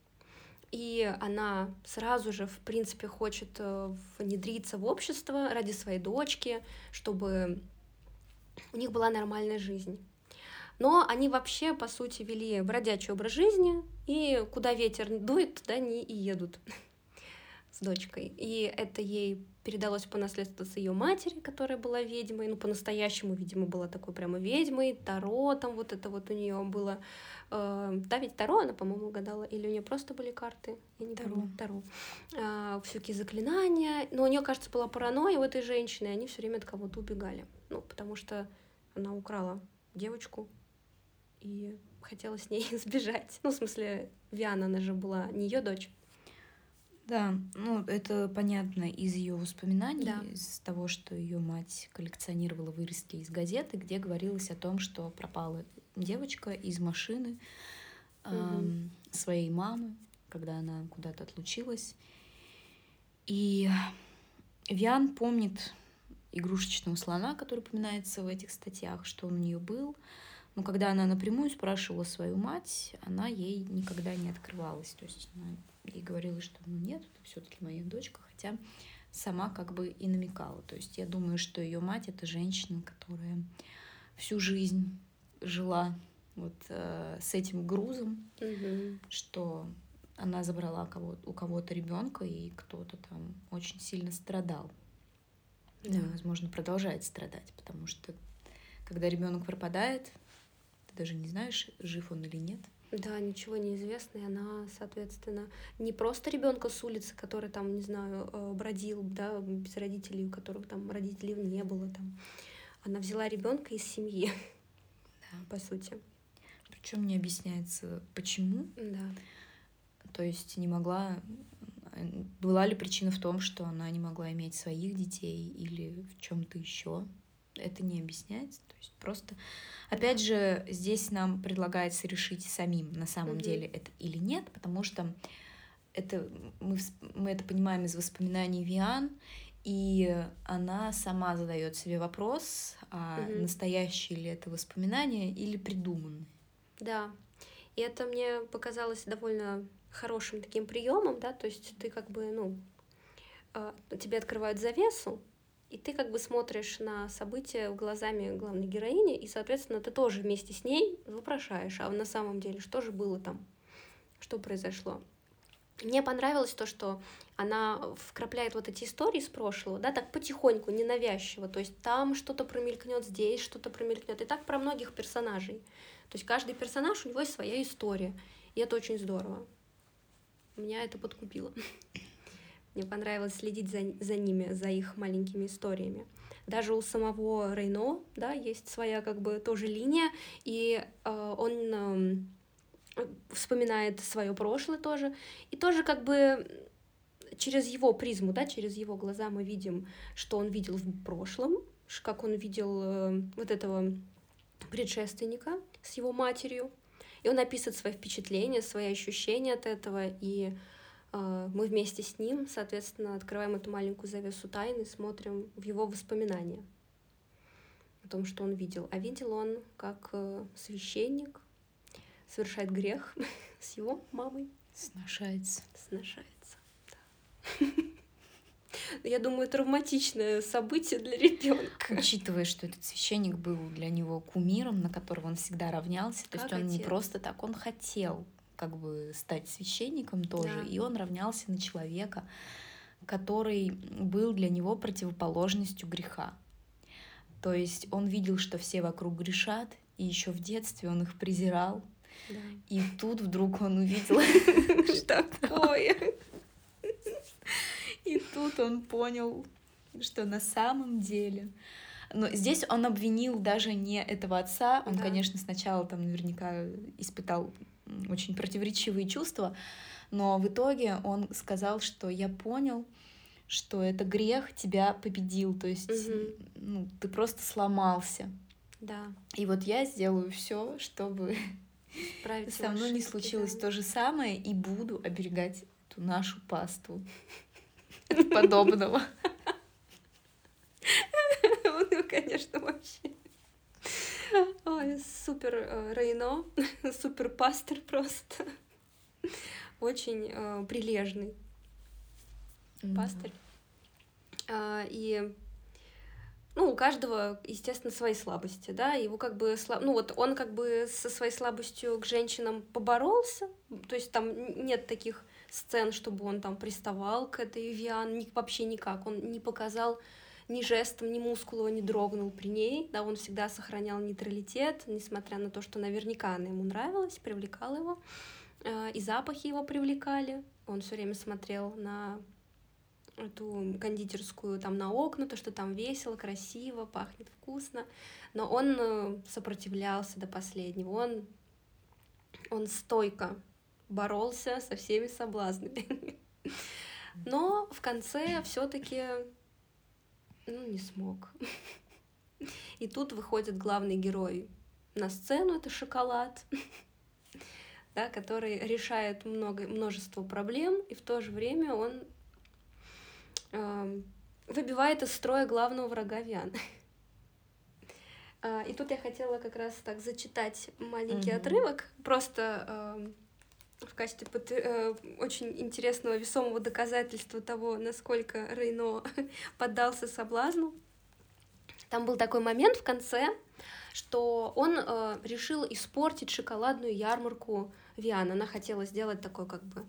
и она сразу же, в принципе, хочет э, внедриться в общество ради своей дочки, чтобы у них была нормальная жизнь. Но они вообще, по сути, вели бродячий образ жизни, и куда ветер дует, туда они и едут с дочкой. И это ей передалось по наследству с ее матери, которая была ведьмой, ну, по-настоящему, видимо, была такой прямо ведьмой, Таро там вот это вот у нее было. Э, да, ведь Таро она, по-моему, гадала, или у нее просто были карты, я не Таро. помню, Таро. Э, всякие заклинания, но у нее, кажется, была паранойя у этой женщины, и они все время от кого-то убегали. Ну, потому что она украла девочку и хотела с ней [LAUGHS] сбежать. Ну, в смысле, Виана, она же была не ее дочь. Да, ну это понятно из ее воспоминаний, да. из того, что ее мать коллекционировала вырезки из газеты, где говорилось о том, что пропала девочка из машины угу. э, своей мамы, когда она куда-то отлучилась. И Виан помнит игрушечного слона, который упоминается в этих статьях, что он у нее был. Но когда она напрямую спрашивала свою мать, она ей никогда не открывалась. То есть она ей говорила, что ну нет, это все-таки моя дочка, хотя сама как бы и намекала. То есть я думаю, что ее мать это женщина, которая всю жизнь жила вот э, с этим грузом, угу. что она забрала кого у кого-то ребенка, и кто-то там очень сильно страдал да. возможно, продолжает страдать, потому что когда ребенок пропадает, ты даже не знаешь, жив он или нет. Да, ничего не известно, и она, соответственно, не просто ребенка с улицы, который там, не знаю, э, бродил, да, без родителей, у которых там родителей не было там. Она взяла ребенка из семьи, да. по сути. Причем не объясняется, почему. Да. То есть не могла была ли причина в том, что она не могла иметь своих детей или в чем-то еще? Это не объясняется. То есть просто, опять же, здесь нам предлагается решить самим, на самом mm-hmm. деле это или нет, потому что это мы, мы это понимаем из воспоминаний Виан, и она сама задает себе вопрос, а mm-hmm. настоящие ли это воспоминания или придуманные. Да. И это мне показалось довольно хорошим таким приемом, да, то есть ты как бы, ну, а, тебе открывают завесу, и ты как бы смотришь на события глазами главной героини, и, соответственно, ты тоже вместе с ней вопрошаешь, а на самом деле, что же было там, что произошло. Мне понравилось то, что она вкрапляет вот эти истории с прошлого, да, так потихоньку, ненавязчиво. То есть там что-то промелькнет, здесь что-то промелькнет. И так про многих персонажей. То есть каждый персонаж, у него есть своя история. И это очень здорово. Меня это подкупило. Мне понравилось следить за, за ними, за их маленькими историями. Даже у самого Рейно, да, есть своя как бы тоже линия, и э, он э, вспоминает свое прошлое тоже, и тоже как бы через его призму, да, через его глаза мы видим, что он видел в прошлом, как он видел э, вот этого предшественника с его матерью, и он описывает свои впечатления, свои ощущения от этого, и мы вместе с ним, соответственно, открываем эту маленькую завесу тайны, смотрим в его воспоминания о том, что он видел. А видел он, как э, священник совершает грех [LAUGHS] с его мамой. Сношается. Сношается, да. [LAUGHS] Я думаю, травматичное событие для ребенка. Учитывая, что этот священник был для него кумиром, на которого он всегда равнялся, то есть он отец. не просто так, он хотел как бы стать священником тоже, да. и он равнялся на человека, который был для него противоположностью греха. То есть он видел, что все вокруг грешат, и еще в детстве он их презирал. Да. И тут вдруг он увидел, [LAUGHS] что такое. И тут он понял, что на самом деле... Но здесь он обвинил даже не этого отца. Он, да. конечно, сначала там наверняка испытал очень противоречивые чувства, но в итоге он сказал, что я понял, что это грех тебя победил, то есть угу. ну, ты просто сломался. Да. И вот я сделаю все, чтобы [LAUGHS] Справить со мной не случилось да. то же самое, и буду оберегать эту нашу пасту подобного. [LAUGHS] Ну, конечно, вообще. Ой, супер э, Рейно, [LAUGHS] супер пастор просто. Очень э, прилежный mm-hmm. пастырь. А, и ну, у каждого, естественно, свои слабости, да, его как бы, слаб... ну, вот он как бы со своей слабостью к женщинам поборолся, то есть там нет таких сцен, чтобы он там приставал к этой Виан, вообще никак. Он не показал ни жестом, ни мускулом не дрогнул при ней, да, он всегда сохранял нейтралитет, несмотря на то, что наверняка она ему нравилась, привлекала его, э, и запахи его привлекали, он все время смотрел на эту кондитерскую, там на окна, то, что там весело, красиво, пахнет вкусно, но он э, сопротивлялся до последнего, он, он стойко боролся со всеми соблазнами. [LAUGHS] Но в конце все-таки ну, не смог. И тут выходит главный герой на сцену, это шоколад, да, который решает много, множество проблем, и в то же время он э, выбивает из строя главного врага Виан. И тут я хотела как раз так зачитать маленький mm-hmm. отрывок, просто э, в качестве э, очень интересного весомого доказательства того, насколько Рейно [LAUGHS] поддался соблазну. Там был такой момент в конце, что он э, решил испортить шоколадную ярмарку Виана. Она хотела сделать такой как бы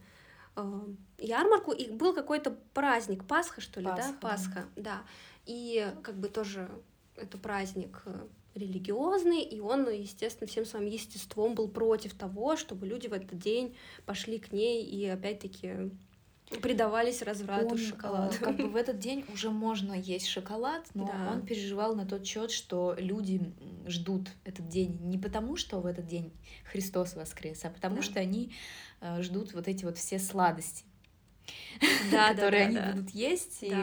э, ярмарку, и был какой-то праздник, Пасха, что ли, Пасха, да? Пасха, да. И как бы тоже это праздник э, религиозный, и он, естественно, всем своим естеством был против того, чтобы люди в этот день пошли к ней и опять-таки предавались разврату он, шоколада. Как бы в [LAUGHS] этот день уже можно есть шоколад, но да. он переживал на тот счет, что люди ждут этот день не потому, что в этот день Христос воскрес, а потому да. что они э, ждут вот эти вот все сладости [LAUGHS] да, которые да, да, они будут есть. И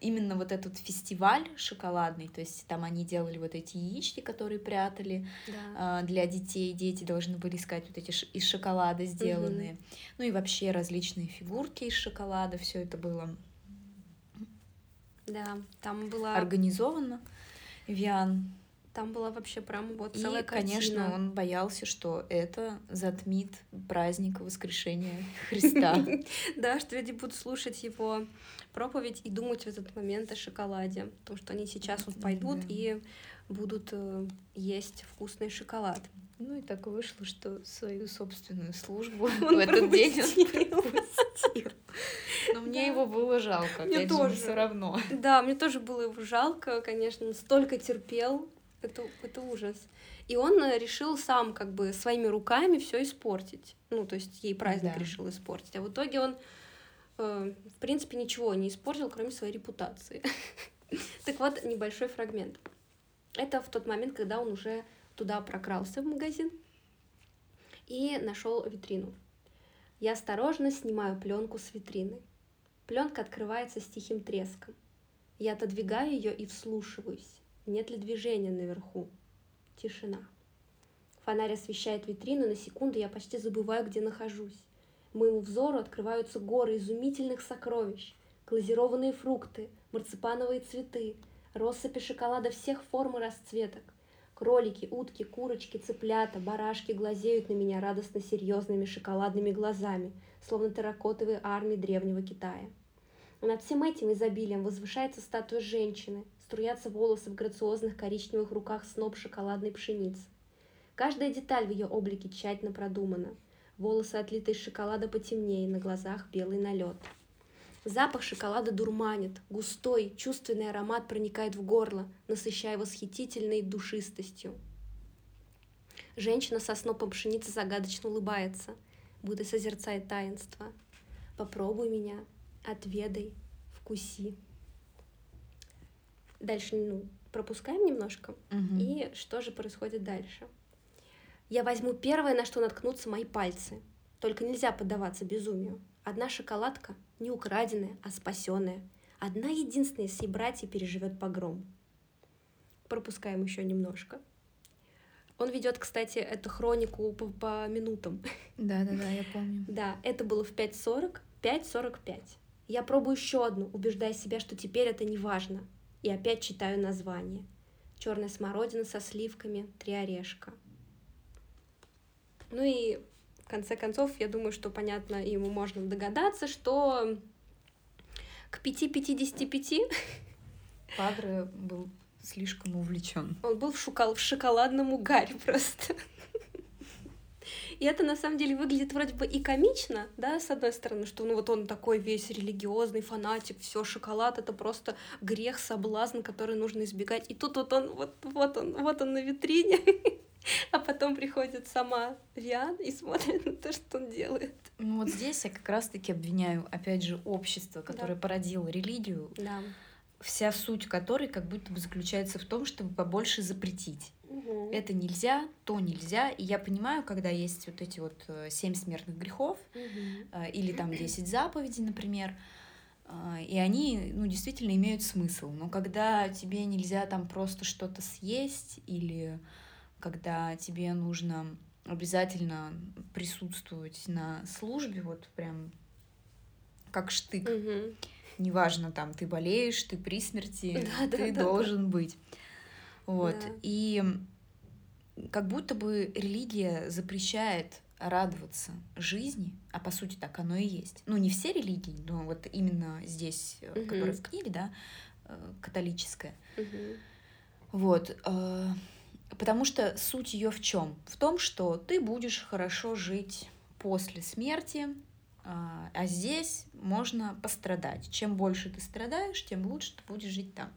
именно вот этот фестиваль шоколадный, то есть там они делали вот эти яички, которые прятали да. для детей. Дети должны были искать вот эти из шоколада сделанные. Угу. Ну и вообще различные фигурки из шоколада. Все это было. Да, там было организовано. Виан там была вообще прям вот целая И, картина. конечно, он боялся, что это затмит праздник воскрешения [LAUGHS] Христа. Да, что люди будут слушать его проповедь и думать в этот момент о шоколаде. Потому что они сейчас вот пойдут и будут э, есть вкусный шоколад. Ну и так вышло, что свою собственную службу [LAUGHS] в этот день он пропустил. Но мне его было жалко, мне тоже все равно. Да, мне тоже было его жалко, конечно, столько терпел, это, это ужас. И он э, решил сам как бы своими руками все испортить. Ну, то есть ей праздник да. решил испортить. А в итоге он, э, в принципе, ничего не испортил, кроме своей репутации. [LAUGHS] Так вот, небольшой фрагмент. Это в тот момент, когда он уже туда прокрался в магазин и нашел витрину. Я осторожно снимаю пленку с витрины. Пленка открывается с тихим треском. Я отодвигаю ее и вслушиваюсь. Нет ли движения наверху? Тишина. Фонарь освещает витрину, на секунду я почти забываю, где нахожусь. Моему взору открываются горы изумительных сокровищ, глазированные фрукты, марципановые цветы, россыпи шоколада всех форм и расцветок. Кролики, утки, курочки, цыплята, барашки глазеют на меня радостно серьезными шоколадными глазами, словно терракотовые армии древнего Китая. над всем этим изобилием возвышается статуя женщины, струятся волосы в грациозных коричневых руках сноп шоколадной пшеницы. Каждая деталь в ее облике тщательно продумана. Волосы, отлитые из шоколада, потемнее, на глазах белый налет. Запах шоколада дурманит, густой, чувственный аромат проникает в горло, насыщая восхитительной душистостью. Женщина со снопом пшеницы загадочно улыбается, будто созерцает таинство. Попробуй меня, отведай, вкуси. Дальше ну, пропускаем немножко. Угу. И что же происходит дальше? Я возьму первое, на что наткнутся мои пальцы. Только нельзя поддаваться безумию. Одна шоколадка, не украденная, а спасенная. Одна единственная из всей братьев переживет погром. Пропускаем еще немножко. Он ведет, кстати, эту хронику по, по минутам. Да, да, да, я помню. [LAUGHS] Да, это было в 5.40, 5.45. Я пробую еще одну, убеждая себя, что теперь это не важно и опять читаю название. Черная смородина со сливками, три орешка. Ну и в конце концов, я думаю, что понятно, ему можно догадаться, что к 5.55 Падре был слишком увлечен. Он был в, шокол... в шоколадном угаре просто. И это на самом деле выглядит вроде бы и комично, да, с одной стороны, что ну вот он такой весь религиозный фанатик, все шоколад это просто грех, соблазн, который нужно избегать. И тут вот он, вот, вот он, вот он на витрине, [LAUGHS] а потом приходит сама Виан и смотрит на то, что он делает. Ну вот здесь я как раз-таки обвиняю, опять же, общество, которое да. породило религию. Да вся суть которой как будто бы заключается в том, чтобы побольше запретить. Угу. Это нельзя, то нельзя. И я понимаю, когда есть вот эти вот э, семь смертных грехов угу. или там десять заповедей, например, э, и они, ну, действительно имеют смысл. Но когда тебе нельзя там просто что-то съесть или когда тебе нужно обязательно присутствовать на службе, вот прям как штык. Угу неважно, там, ты болеешь, ты при смерти, [LAUGHS] да, ты да, должен да. быть. Вот. Да. И как будто бы религия запрещает радоваться жизни, а по сути так оно и есть. Ну, не все религии, но вот именно здесь, угу. которая в книге, да, э, католическая. Угу. Вот. Э, потому что суть ее в чем? В том, что ты будешь хорошо жить после смерти, а, а здесь можно пострадать. Чем больше ты страдаешь, тем лучше ты будешь жить там.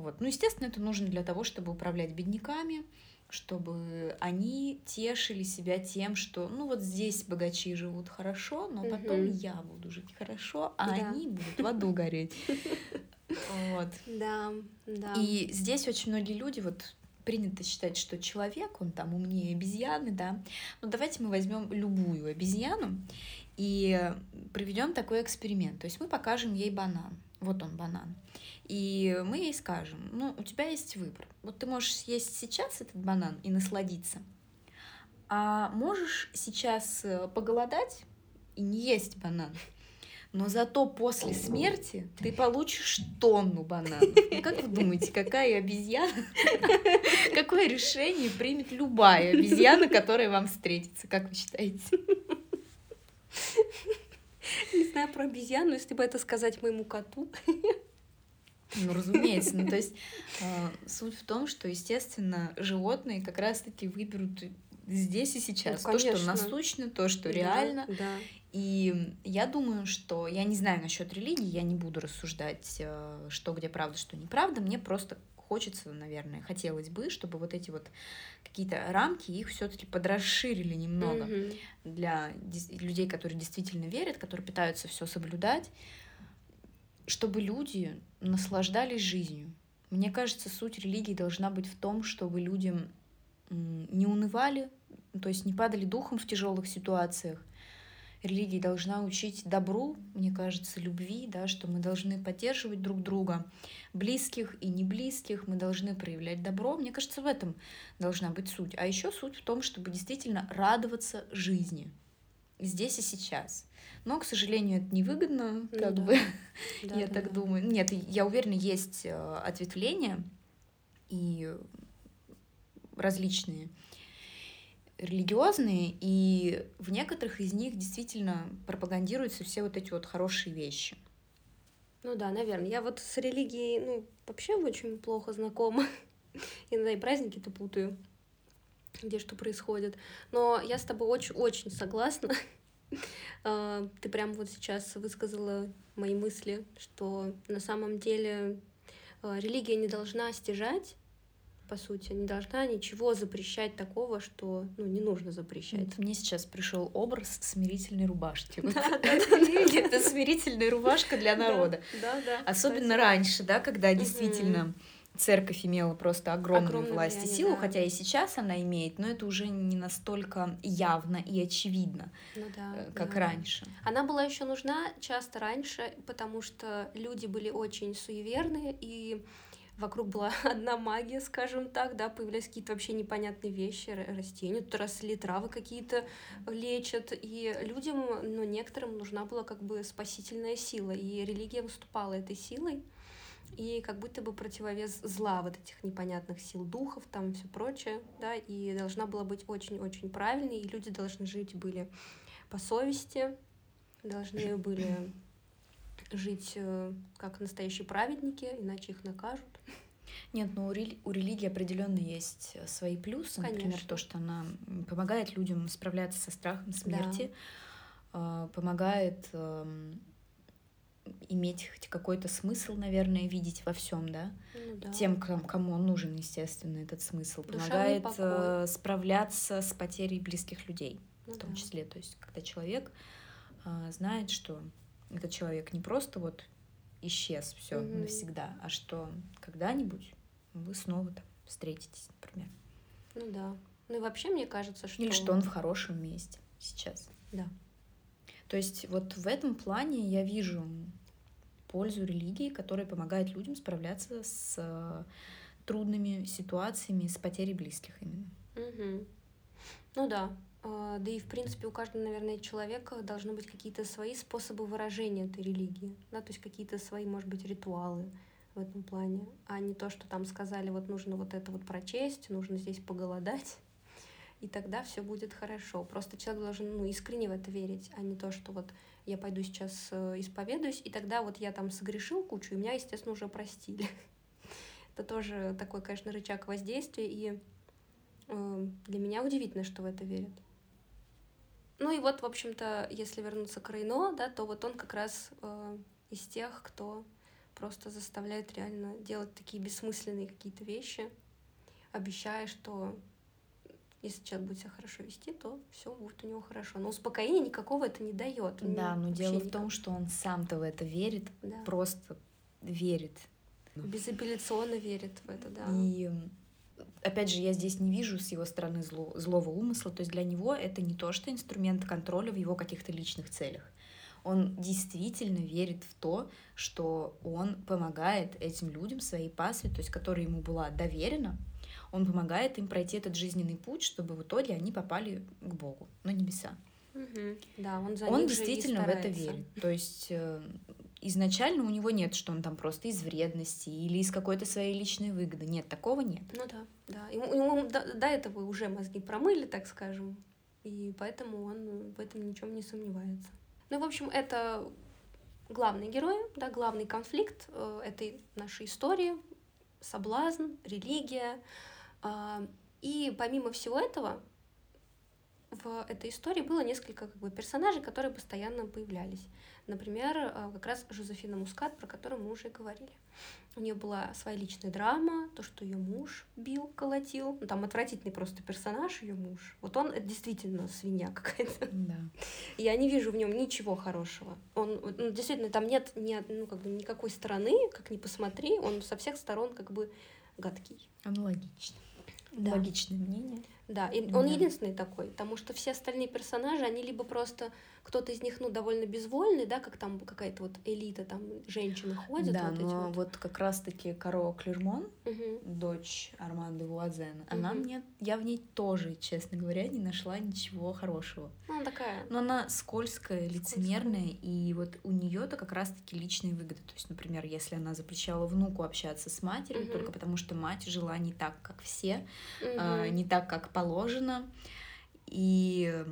Вот. Ну, естественно, это нужно для того, чтобы управлять бедняками, чтобы они тешили себя тем, что, ну, вот здесь богачи живут хорошо, но потом угу. я буду жить хорошо, а да. они будут в аду гореть. Вот. [LAUGHS] Да, да. И здесь очень многие люди, вот принято считать, что человек, он там умнее обезьяны, да. Но давайте мы возьмем любую обезьяну и проведем такой эксперимент. То есть мы покажем ей банан. Вот он банан. И мы ей скажем, ну, у тебя есть выбор. Вот ты можешь съесть сейчас этот банан и насладиться, а можешь сейчас э, поголодать и не есть банан но зато после смерти ты получишь тонну бананов. Ну, как вы думаете, какая обезьяна, [LAUGHS] какое решение примет любая обезьяна, которая вам встретится, как вы считаете? Не знаю про обезьяну, если бы это сказать моему коту. Ну, разумеется. Ну, то есть э, суть в том, что, естественно, животные как раз-таки выберут здесь и сейчас. Ну, то, что насущно, то, что реально. Да. И я думаю, что я не знаю насчет религии, я не буду рассуждать, э, что где правда, что неправда. Мне просто хочется, наверное, хотелось бы, чтобы вот эти вот какие-то рамки их все-таки подрасширили немного mm-hmm. для людей, которые действительно верят, которые пытаются все соблюдать, чтобы люди наслаждались жизнью. Мне кажется, суть религии должна быть в том, чтобы людям не унывали, то есть не падали духом в тяжелых ситуациях, религия должна учить добру, мне кажется, любви, да, что мы должны поддерживать друг друга, близких и не близких, мы должны проявлять добро. Мне кажется, в этом должна быть суть. А еще суть в том, чтобы действительно радоваться жизни здесь и сейчас. Но, к сожалению, это невыгодно, ну, как да. бы, [LAUGHS] да, я да, так да. думаю. Нет, я уверена, есть э, ответвления и различные религиозные, и в некоторых из них действительно пропагандируются все вот эти вот хорошие вещи. Ну да, наверное. Я вот с религией, ну, вообще очень плохо знакома. [LAUGHS] Иногда и праздники-то путаю, где что происходит. Но я с тобой очень-очень согласна. [LAUGHS] [LAUGHS] А, ты прям вот сейчас высказала мои мысли, что на самом деле а, религия не должна стяжать по сути, не должна ничего запрещать такого, что ну, не нужно запрещать. Мне сейчас пришел образ смирительной рубашки. [LAUGHS] Это смирительная рубашка для народа. Особенно раньше, да, когда действительно церковь имела просто огромную, огромную власть влияние, и силу, да. хотя и сейчас она имеет, но это уже не настолько явно и очевидно, ну, да, э, как да. раньше. Она была еще нужна часто раньше, потому что люди были очень суеверные и вокруг была [LAUGHS] одна магия, скажем так, да, появлялись какие-то вообще непонятные вещи, растения, тут росли травы какие-то лечат, и людям, ну, некоторым нужна была как бы спасительная сила, и религия выступала этой силой, и как будто бы противовес зла вот этих непонятных сил духов, там все прочее, да, и должна была быть очень-очень правильной, и люди должны жить были по совести, должны [LAUGHS] были жить э, как настоящие праведники, иначе их накажут. Нет, но у, рели- у религии определенно есть свои плюсы. Конечно. Например, то, что она помогает людям справляться со страхом смерти, да. э, помогает э, иметь хоть какой-то смысл, наверное, видеть во всем, да? Ну, да. Тем, кому, он нужен, естественно, этот смысл. Помогает э, справляться с потерей близких людей, ну, в том да. числе. То есть, когда человек э, знает, что этот человек не просто вот исчез все mm-hmm. навсегда, а что когда-нибудь вы снова там встретитесь, например. Ну да. Ну и вообще мне кажется, что... Или что он в хорошем месте сейчас. Да. То есть вот в этом плане я вижу пользу религии, которая помогает людям справляться с э, трудными ситуациями, с потерей близких именно. Угу. Ну да, а, да и, в принципе, у каждого, наверное, человека должны быть какие-то свои способы выражения этой религии, да, то есть какие-то свои, может быть, ритуалы в этом плане, а не то, что там сказали, вот нужно вот это вот прочесть, нужно здесь поголодать, и тогда все будет хорошо. Просто человек должен ну, искренне в это верить, а не то, что вот я пойду сейчас э, исповедуюсь, и тогда вот я там согрешил кучу, и меня, естественно, уже простили. [LAUGHS] Это тоже такой, конечно, рычаг воздействия, и э, для меня удивительно, что в это верят. Ну и вот, в общем-то, если вернуться к Рейно, да, то вот он как раз э, из тех, кто просто заставляет реально делать такие бессмысленные какие-то вещи, обещая, что если человек будет себя хорошо вести, то все будет у него хорошо. Но успокоения никакого это не дает. Да, но дело никак... в том, что он сам-то в это верит, да. просто верит. Безапелляционно верит в это, да. И опять же, я здесь не вижу с его стороны зло, злого умысла, то есть для него это не то, что инструмент контроля в его каких-то личных целях. Он действительно верит в то, что он помогает этим людям своей пастве, то есть которая ему была доверена, он помогает им пройти этот жизненный путь, чтобы в итоге они попали к Богу, на небеса. Угу. Да, он за Он действительно в это верит. То есть э, изначально у него нет, что он там просто из вредности или из какой-то своей личной выгоды. Нет, такого нет. Ну да, да. Ему, ему до, до этого уже мозги промыли, так скажем, и поэтому он в этом ничем не сомневается. Ну, в общем, это главные герои, да, главный конфликт э, этой нашей истории, соблазн, религия. И помимо всего этого, в этой истории было несколько как бы, персонажей, которые постоянно появлялись. Например, э, как раз Жозефина Мускат, про которую мы уже говорили. У нее была своя личная драма, то, что ее муж бил, колотил. Ну, там отвратительный просто персонаж, ее муж. Вот он это действительно свинья [LAUGHS] какая-то. Да. Я не вижу в нем ничего хорошего. Он ну, действительно там нет ни, ну, как бы никакой стороны, как ни посмотри, он со всех сторон как бы гадкий. Аналогично. Да. Логичное мнение. Да, и он да. единственный такой, потому что все остальные персонажи, они либо просто кто-то из них, ну, довольно безвольный, да, как там какая-то вот элита, там женщины ходят. Да, вот но вот. вот как раз-таки Каро Клермон, угу. дочь Арманды Вуазена, угу. она мне, я в ней тоже, честно говоря, не нашла ничего хорошего. Ну, она такая. Но она скользкая, лицемерная, скользкая. и вот у нее-то как раз-таки личные выгоды. То есть, например, если она запрещала внуку общаться с матерью, угу. только потому что мать жила не так, как все, угу. а, не так, как положено, и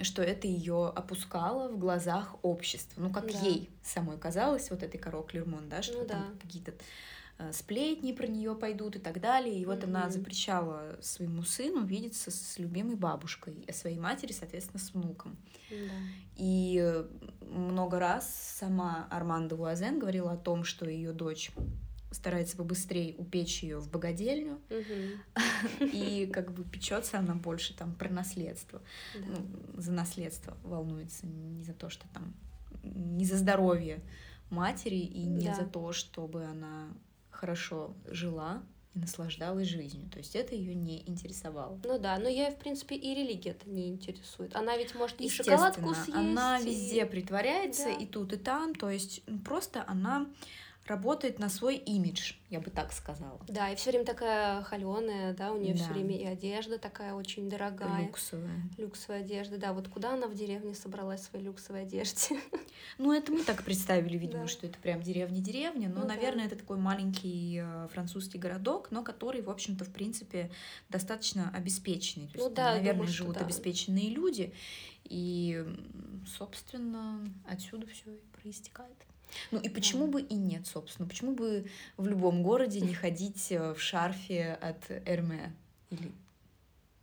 что это ее опускало в глазах общества. Ну, как да. ей самой казалось, вот этой Каро Клермон, да, что ну, там да. какие-то э, сплетни про нее пойдут и так далее. И вот mm-hmm. она запрещала своему сыну видеться с любимой бабушкой, а своей матери, соответственно, с внуком. Mm-hmm. И много раз сама Армандо Уазен говорила о том, что ее дочь старается побыстрее упечь ее в богадельню, и как бы печется она больше там про наследство, ну, за наследство волнуется, не за то, что там, не за здоровье матери и не за то, чтобы она хорошо жила и наслаждалась жизнью. То есть это ее не интересовало. Ну да, но я, в принципе, и религия это не интересует. Она ведь может и шоколадку съесть. Она везде притворяется, да. и тут, и там. То есть просто она работает на свой имидж, я бы так сказала. Да, и все время такая холеная, да, у нее да. все время и одежда такая очень дорогая. Люксовая. Люксовая одежда, да. Вот куда она в деревне собралась в своей люксовой одежде? [LAUGHS] Ну, это мы так представили, видимо, да. что это прям деревня-деревня. Но, ну, наверное, да. это такой маленький э, французский городок, но который, в общем-то, в принципе, достаточно обеспеченный. То есть, ну, да, наверное, думаю, живут да. обеспеченные люди. И, собственно, отсюда все и проистекает. Ну и почему бы и нет, собственно? Почему бы в любом городе не ходить э, в шарфе от Эрме? Или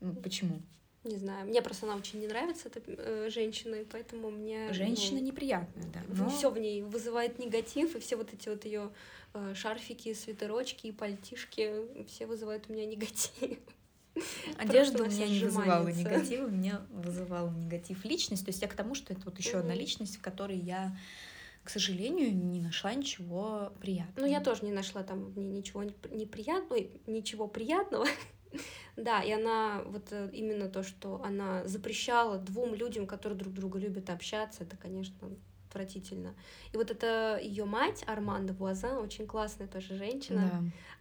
ну, почему? Не знаю. Мне просто она очень не нравится, эта э, женщина, и поэтому мне... Женщина ну, неприятная, да. Но... Все в ней вызывает негатив, и все вот эти вот ее э, шарфики, свитерочки и пальтишки, все вызывают у меня негатив. [LAUGHS] Одежда у меня не вызывала негатива, у меня вызывала негатив личность. То есть я к тому, что это вот еще одна личность, в которой я к сожалению, не нашла ничего приятного. Ну, я тоже не нашла там ничего неприятного, ничего приятного. [LAUGHS] Да, и она вот э, именно то, что она запрещала двум людям, которые друг друга любят общаться, это, конечно, отвратительно. И вот это ее мать, Арманда Буазан, очень классная тоже женщина.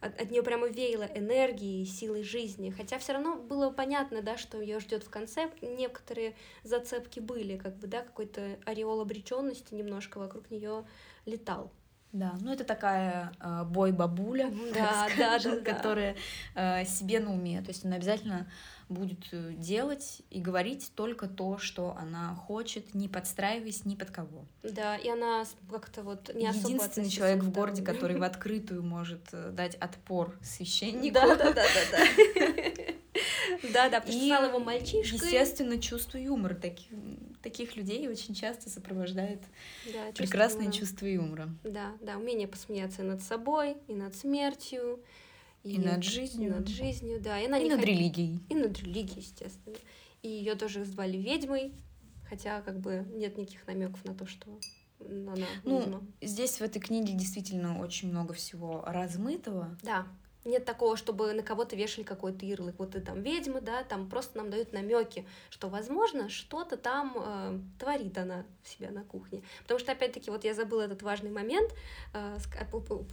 Да. От, от нее прямо веяло энергией, силой жизни. Хотя все равно было понятно, да, что ее ждет в конце. Некоторые зацепки были, как бы, да, какой-то ореол обреченности немножко вокруг нее летал. Да, ну это такая э, бой-бабуля, [LAUGHS] да, да, да, которая э, себе на уме. То есть она обязательно будет э, делать и говорить только то, что она хочет, не подстраиваясь ни под кого. Да, и она как-то вот не особо Единственный человек в городе, который в открытую может э, дать отпор [LAUGHS] священнику. Да, да, да, да, да. [LAUGHS] Да, да, потому что стал его мальчишкой. Естественно, чувство юмора таких, таких людей очень часто сопровождает да, прекрасное юмора. чувство юмора. Да, да, умение посмеяться над собой, и над смертью, и, и над жизнью. И над жизнью, да. И, она и над хот... религией. И над религией, естественно. И ее тоже звали ведьмой, хотя как бы нет никаких намеков на то, что она ну, ведьма. Здесь в этой книге действительно очень много всего размытого. Да. Нет такого, чтобы на кого-то вешали какой-то ярлык. Вот ты там ведьма, да, там просто нам дают намеки, что, возможно, что-то там э, творит она в себя на кухне. Потому что, опять-таки, вот я забыла этот важный момент э,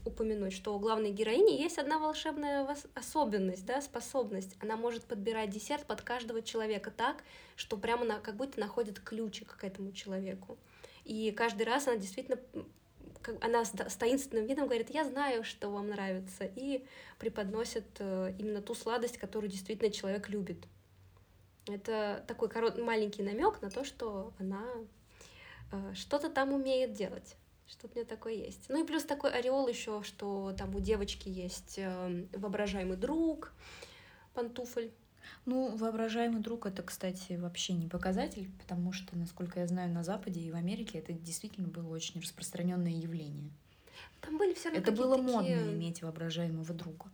упомянуть, что у главной героини есть одна волшебная особенность, да, способность. Она может подбирать десерт под каждого человека так, что прямо на, как будто находит ключик к этому человеку. И каждый раз она действительно как, она с, с таинственным видом говорит, я знаю, что вам нравится, и преподносит э, именно ту сладость, которую действительно человек любит. Это такой корот, маленький намек на то, что она э, что-то там умеет делать. Что-то у нее такое есть. Ну и плюс такой ореол еще, что там у девочки есть э, воображаемый друг, пантуфль. Ну, воображаемый друг это, кстати, вообще не показатель, потому что, насколько я знаю, на Западе и в Америке это действительно было очень распространенное явление. Там были все Это было такие... модно иметь воображаемого друга.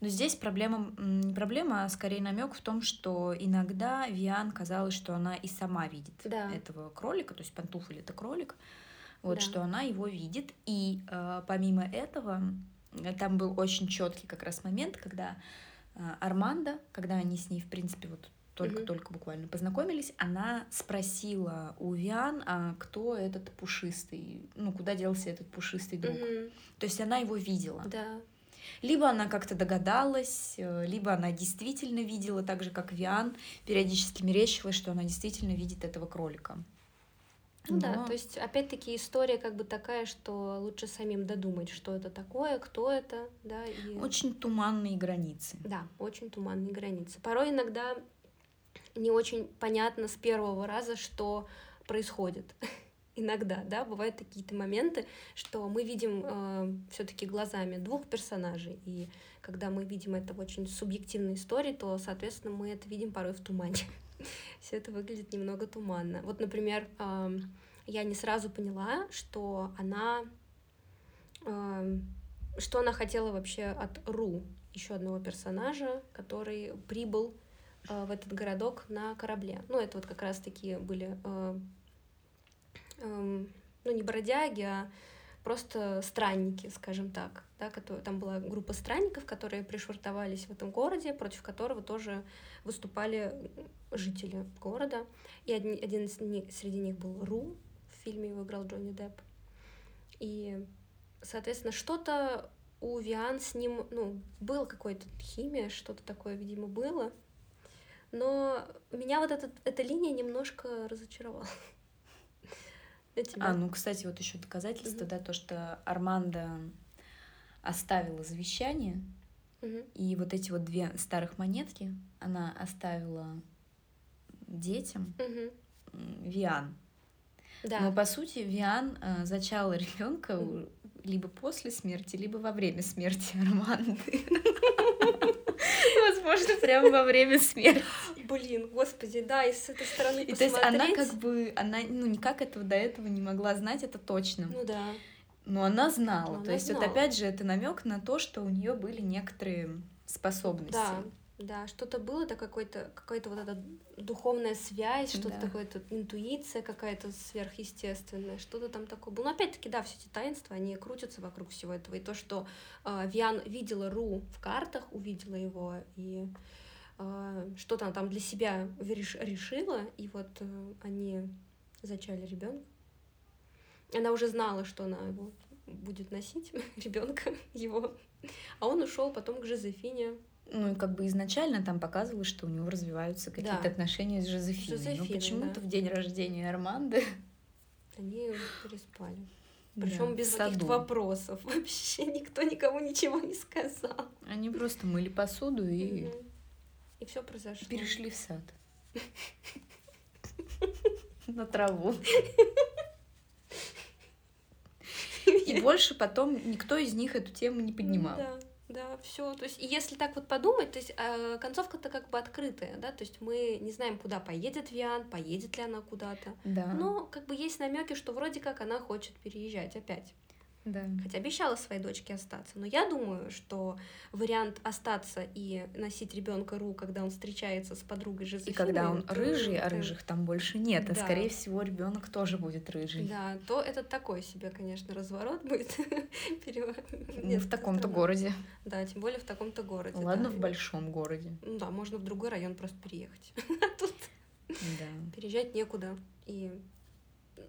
Но здесь проблема не проблема, а скорее намек в том, что иногда Виан казалось, что она и сама видит да. этого кролика, то есть пантуфель это кролик, вот да. что она его видит. И э, помимо этого, там был очень четкий как раз момент, когда э, Армандо, когда они с ней, в принципе, вот только-только угу. буквально познакомились, она спросила у Виан, а кто этот пушистый, ну, куда делся этот пушистый друг. Угу. То есть она его видела. Да. Либо она как-то догадалась, э, либо она действительно видела, так же как Виан, периодически мерещилась, что она действительно видит этого кролика. Ну Но... да, то есть опять-таки история как бы такая, что лучше самим додумать, что это такое, кто это, да. И... Очень туманные границы. Да, очень туманные границы. Порой иногда не очень понятно с первого раза, что происходит. [LAUGHS] Иногда, да, бывают какие-то моменты, что мы видим э, все-таки глазами двух персонажей, и когда мы видим это в очень субъективной истории, то, соответственно, мы это видим порой в тумане. [LAUGHS] [LAUGHS] Все это выглядит немного туманно. Вот, например, я не сразу поняла, что она, что она хотела вообще от Ру, еще одного персонажа, который прибыл Э, в этот городок на корабле. Ну, это вот как раз такие были, э, ну, не бродяги, а просто странники, скажем так, да, которые, там была группа странников, которые пришвартовались в этом городе, против которого тоже выступали жители города, и один, один из них, среди них был Ру, в фильме его играл Джонни Депп, и, соответственно, что-то у Виан с ним, ну, было какое-то химия, что-то такое, видимо, было, но меня вот этот, эта линия немножко разочаровала. А, ну, кстати, вот еще доказательство, да, то, что Армандо оставила завещание, и вот эти вот две старых монетки она оставила детям Виан. Да. Но по сути Виан э, зачала ребенка либо после смерти, либо во время смерти Арманды. [LAUGHS] Возможно, прямо во время смерти. Блин, господи, да, и с этой стороны и, То есть она как бы, она ну никак этого до этого не могла знать, это точно. Ну да. Но она знала. Но то есть знала. вот опять же это намек на то, что у нее были некоторые способности. Да, да, что-то было, это какой-то, какая-то вот эта духовная связь, что-то да. такое, это интуиция какая-то сверхъестественная, что-то там такое было. Но опять-таки, да, все эти таинства, они крутятся вокруг всего этого. И то, что э, Виан видела Ру в картах, увидела его, и что-то она там для себя реш решила, и вот э, они зачали ребенка. Она уже знала, что она его будет носить, [LAUGHS] ребенка его. А он ушел потом к Жозефине ну, и как бы изначально там показывалось, что у него развиваются какие-то да. отношения с Жозефиной. Жозефиной Но почему-то да. в день рождения Арманды они переспали. Причем да, без каких-то вопросов. [LAUGHS] Вообще никто никому ничего не сказал. Они просто мыли посуду и. Угу. И все произошло. Перешли в сад. [LAUGHS] На траву. [LAUGHS] И больше потом никто из них эту тему не поднимал. Да да, все. То есть, если так вот подумать, то есть э, концовка-то как бы открытая, да, то есть мы не знаем, куда поедет Виан, поедет ли она куда-то. Да. Но как бы есть намеки, что вроде как она хочет переезжать опять. Да. Хотя обещала своей дочке остаться. Но я думаю, что вариант остаться и носить ребенка Ру, когда он встречается с подругой Жозефиной... И когда он рыжий, а рыжих там больше нет, а да. скорее всего ребенок тоже будет рыжий. Да, то это такой себе, конечно, разворот будет. [LAUGHS] Ну, в таком-то городе. Да, тем более в таком-то городе. Ладно, в большом городе. Ну да, можно в другой район просто переехать. [LAUGHS] Тут переезжать некуда. И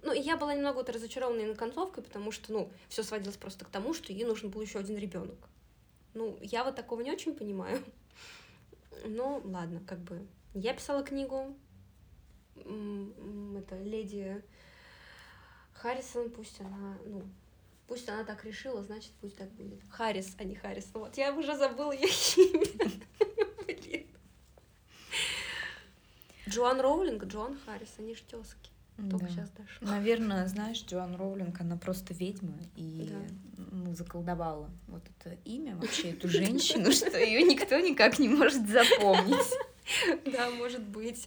ну, я была немного вот разочарована на концовкой, потому что, ну, все сводилось просто к тому, что ей нужен был еще один ребенок. Ну, я вот такого не очень понимаю. [LAUGHS] Ну, ладно, как бы. Я писала книгу. Это леди Харрисон, пусть она, ну, пусть она так решила, значит, пусть так будет. Харрис, а не Харрис. Вот, я уже забыла ее имя. [LAUGHS] Блин. Джоан Роулинг, Джоан Харрис, они же тезки. Только да. сейчас дошло. Наверное, знаешь, Джоан Роулинг, она просто ведьма и да. ну, заколдовала вот это имя, вообще эту женщину, [LAUGHS] что ее никто никак не может запомнить. [LAUGHS] Да, может быть.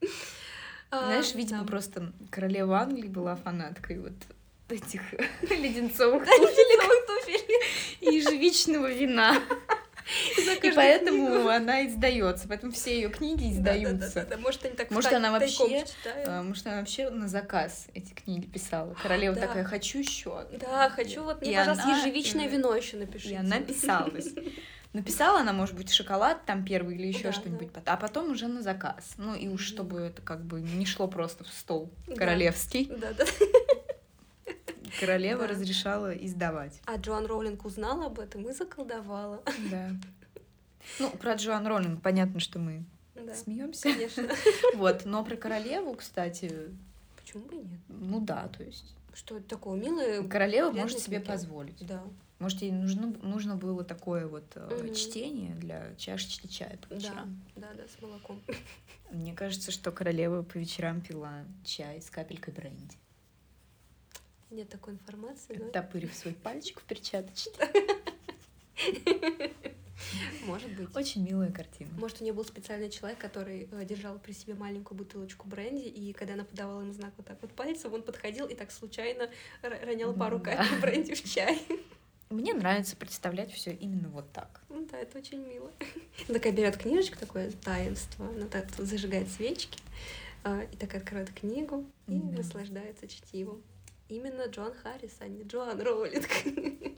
[LAUGHS] Знаешь, видимо, просто королева Англии была фанаткой вот этих леденцовых туфелек и ежевичного вина. И поэтому она издается, поэтому все ее книги издаются. Может, они так Может, она вообще, а, может, она вообще на заказ эти книги писала. Королева такая, хочу еще. Да, хочу вот мне, пожалуйста, ежевичное вино еще напишите. И она писалась. Написала она, может быть, шоколад там первый или еще да, что-нибудь, да. а потом уже на заказ. Ну и уж чтобы это как бы не шло просто в стол королевский. Да, да. Королева да. разрешала издавать. А Джоан Роулинг узнала об этом и заколдовала. Да. Ну, про Джоан Роулинг понятно, что мы да, смеемся. Конечно. [LAUGHS] Вот, но про королеву, кстати. Почему бы нет? Ну да, то есть. Что это такое милое? Королева может себе позволить. Да. Может, ей нужно, нужно было такое вот угу. чтение для чашечки чая по вечерам. Да, да, да, с молоком. [LAUGHS] Мне кажется, что королева по вечерам пила чай с капелькой бренди. Нет такой информации. Но... Топырив свой пальчик в перчаточке. [LAUGHS] [LAUGHS] Может быть. Очень милая картина. Может, у нее был специальный человек, который э, держал при себе маленькую бутылочку бренди, и когда она подавала ему знак вот так вот пальцем, он подходил и так случайно ронял пару капель бренди в чай. Мне нравится представлять все именно вот так. Ну да, это очень мило. [LAUGHS] Такая берет книжечку, такое таинство, она так зажигает свечки, а, и так откроет книгу и наслаждается чтивом. Именно Джон Харрис, а не Джоан Роулинг. [LAUGHS]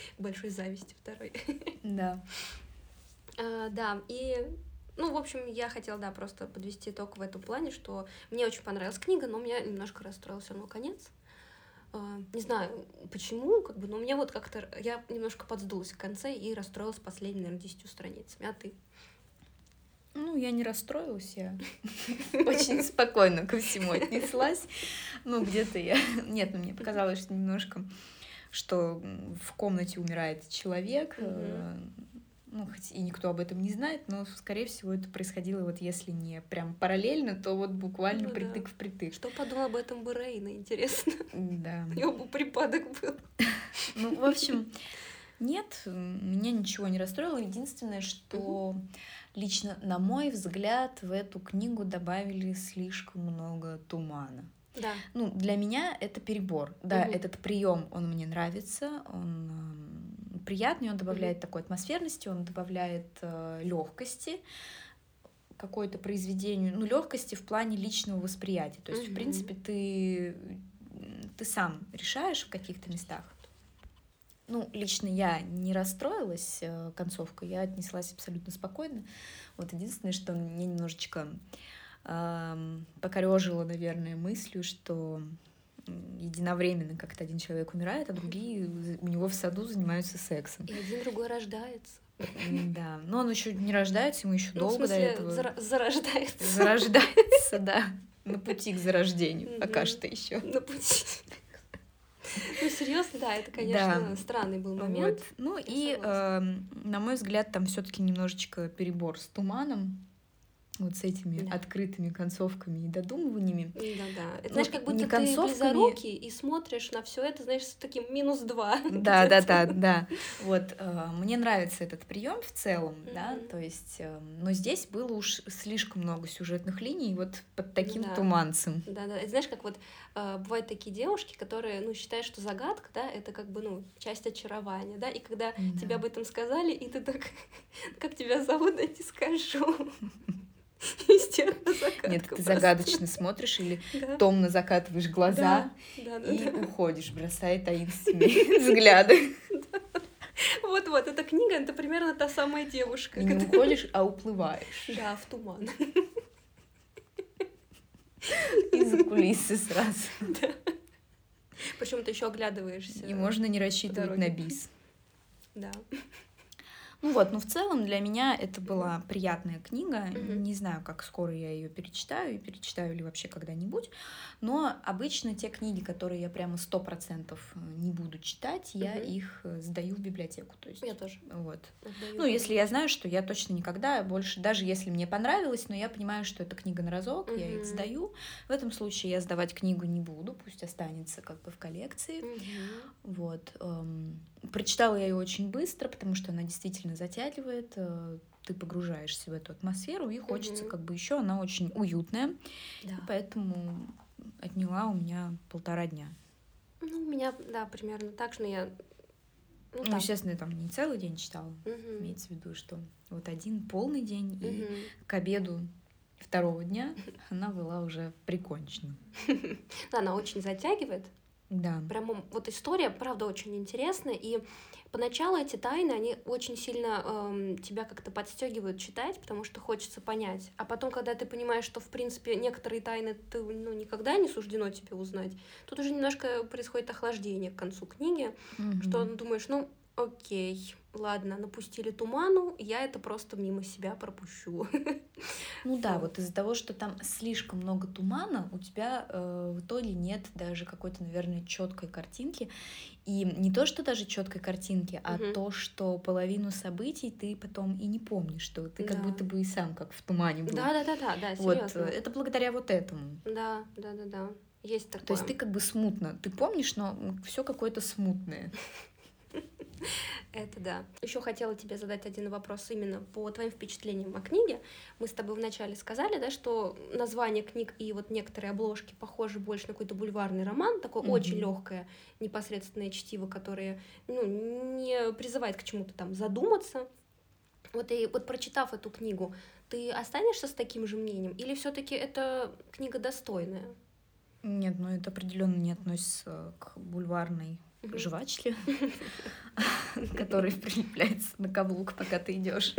[LAUGHS] Большой зависти второй. [LAUGHS] Да. А, да, и ну, в общем, я хотела, да, просто подвести итог в этом плане, что мне очень понравилась книга, но меня немножко расстроил все равно конец. А, не знаю, почему, как бы, но мне вот как-то... Я немножко подсдулась в конце и расстроилась последними, наверное, десятью страницами. А ты? Ну, я не расстроилась, я [LAUGHS] очень спокойно ко всему отнеслась. Ну, где-то я... Нет, ну, мне показалось, что немножко, что в комнате умирает человек, ну, хоть и никто об этом не знает, но, скорее всего, это происходило вот если не прям параллельно, то вот буквально ну, притык да. в притык. Что подумала об этом бы Рейна, интересно? Да. [LAUGHS] У него бы припадок был. [LAUGHS] Ну, в общем, нет, меня ничего не расстроило. Единственное, что лично, на мой взгляд, в эту книгу добавили слишком много тумана. Да. Ну, для меня это перебор. Да, угу. этот прием, он мне нравится, он приятный, он добавляет такой атмосферности, он добавляет э, легкости какое-то произведению, ну, легкости в плане личного восприятия. То есть, mm-hmm. в принципе, ты, ты сам решаешь в каких-то местах. Ну, лично я не расстроилась э, концовкой, я отнеслась абсолютно спокойно. Вот единственное, что мне немножечко э, покорежило, наверное, мыслью, что единовременно как-то один человек умирает, а другие у него в саду занимаются сексом. И один другой рождается. Да, но он еще не рождается, ему еще ну, долго до этого. Зара- зарождается. Зарождается, да. [LAUGHS] На пути к зарождению, пока что еще. На пути. Ну, серьезно, да, это, конечно, да. странный был момент. Вот. Ну и, э, на мой взгляд, там все-таки немножечко перебор с туманом вот с этими да. открытыми концовками и додумываниями. Да, да. Это, знаешь, как будто не концовками... ты близоруки и смотришь на все это, знаешь, с таким минус два. Да, да, да, да. Вот э, мне нравится этот прием в целом, да, то есть, э, но здесь было уж слишком много сюжетных линий вот под таким туманцем. Да, да. Знаешь, как вот э, бывают такие девушки, которые, ну, считают, что загадка, да, это как бы, ну, часть очарования, да, и когда да. тебе об этом сказали, и ты так, [LAUGHS] как тебя зовут, я не скажу. [LAUGHS] [LAUGHS] Нет, ты загадочно смотришь или [LAUGHS] томно закатываешь глаза и уходишь, бросая таинственные [LAUGHS] взгляды. Вот-вот, эта книга, это примерно та самая девушка. Не уходишь, а уплываешь. Да, в туман. Из-за кулисы сразу. Да. Причем ты еще оглядываешься. И можно не рассчитывать на бис. Да. Ну вот, ну в целом для меня это была приятная книга. Mm-hmm. Не знаю, как скоро я ее перечитаю и перечитаю ли вообще когда-нибудь. Но обычно те книги, которые я прямо сто процентов э, не буду читать, mm-hmm. я их э, сдаю в библиотеку. То есть, я тоже. Вот. Отдаю. Ну, если я знаю, что я точно никогда больше, даже если мне понравилось, но я понимаю, что это книга на разок, mm-hmm. я их сдаю. В этом случае я сдавать книгу не буду, пусть останется как бы в коллекции. Mm-hmm. Вот. Прочитала я ее очень быстро, потому что она действительно затягивает, э, ты погружаешься в эту атмосферу, и хочется угу. как бы еще, она очень уютная, да. поэтому отняла у меня полтора дня. Ну, у меня, да, примерно так же, но я... Ну, ну естественно, я там не целый день читала, угу. имеется в виду, что вот один полный день, угу. и к обеду второго дня [LAUGHS] она была уже прикончена. [LAUGHS] Она очень затягивает, да. Прямо вот история, правда, очень интересная. И поначалу эти тайны, они очень сильно эм, тебя как-то подстегивают читать, потому что хочется понять. А потом, когда ты понимаешь, что, в принципе, некоторые тайны ты ну, никогда не суждено тебе узнать, тут уже немножко происходит охлаждение к концу книги, mm-hmm. что думаешь, ну, окей, ладно, напустили туману, я это просто мимо себя пропущу. Ну да, вот из-за того, что там слишком много тумана, у тебя э, в итоге нет даже какой-то, наверное, четкой картинки. И не то, что даже четкой картинки, а угу. то, что половину событий ты потом и не помнишь, что ты да. как будто бы и сам как в тумане был. Да, да, да, да, да. Вот серьезно. это благодаря вот этому. Да, да, да, да. Есть такое. То есть ты как бы смутно, ты помнишь, но все какое-то смутное. [LAUGHS] Это да. Еще хотела тебе задать один вопрос именно по твоим впечатлениям о книге. Мы с тобой вначале сказали, да, что название книг и вот некоторые обложки похожи больше на какой-то бульварный роман, такое mm-hmm. очень легкое, непосредственное чтиво, которое ну, не призывает к чему-то там задуматься. Вот и вот прочитав эту книгу, ты останешься с таким же мнением, или все-таки это книга достойная? Нет, ну это определенно не относится к бульварной жвачки, [LAUGHS] который прилепляется на каблук, пока ты идешь.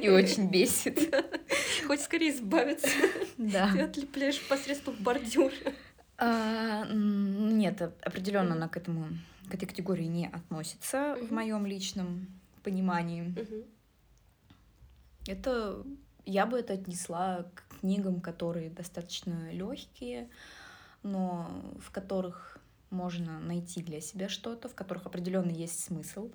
И очень бесит. [LAUGHS] Хоть скорее избавиться. Да. Ты отлепляешь посредством бордюра. А, нет, определенно она к этому к этой категории не относится в моем личном понимании. Это я бы это отнесла к книгам, которые достаточно легкие, но в которых можно найти для себя что-то, в которых определенно есть смысл,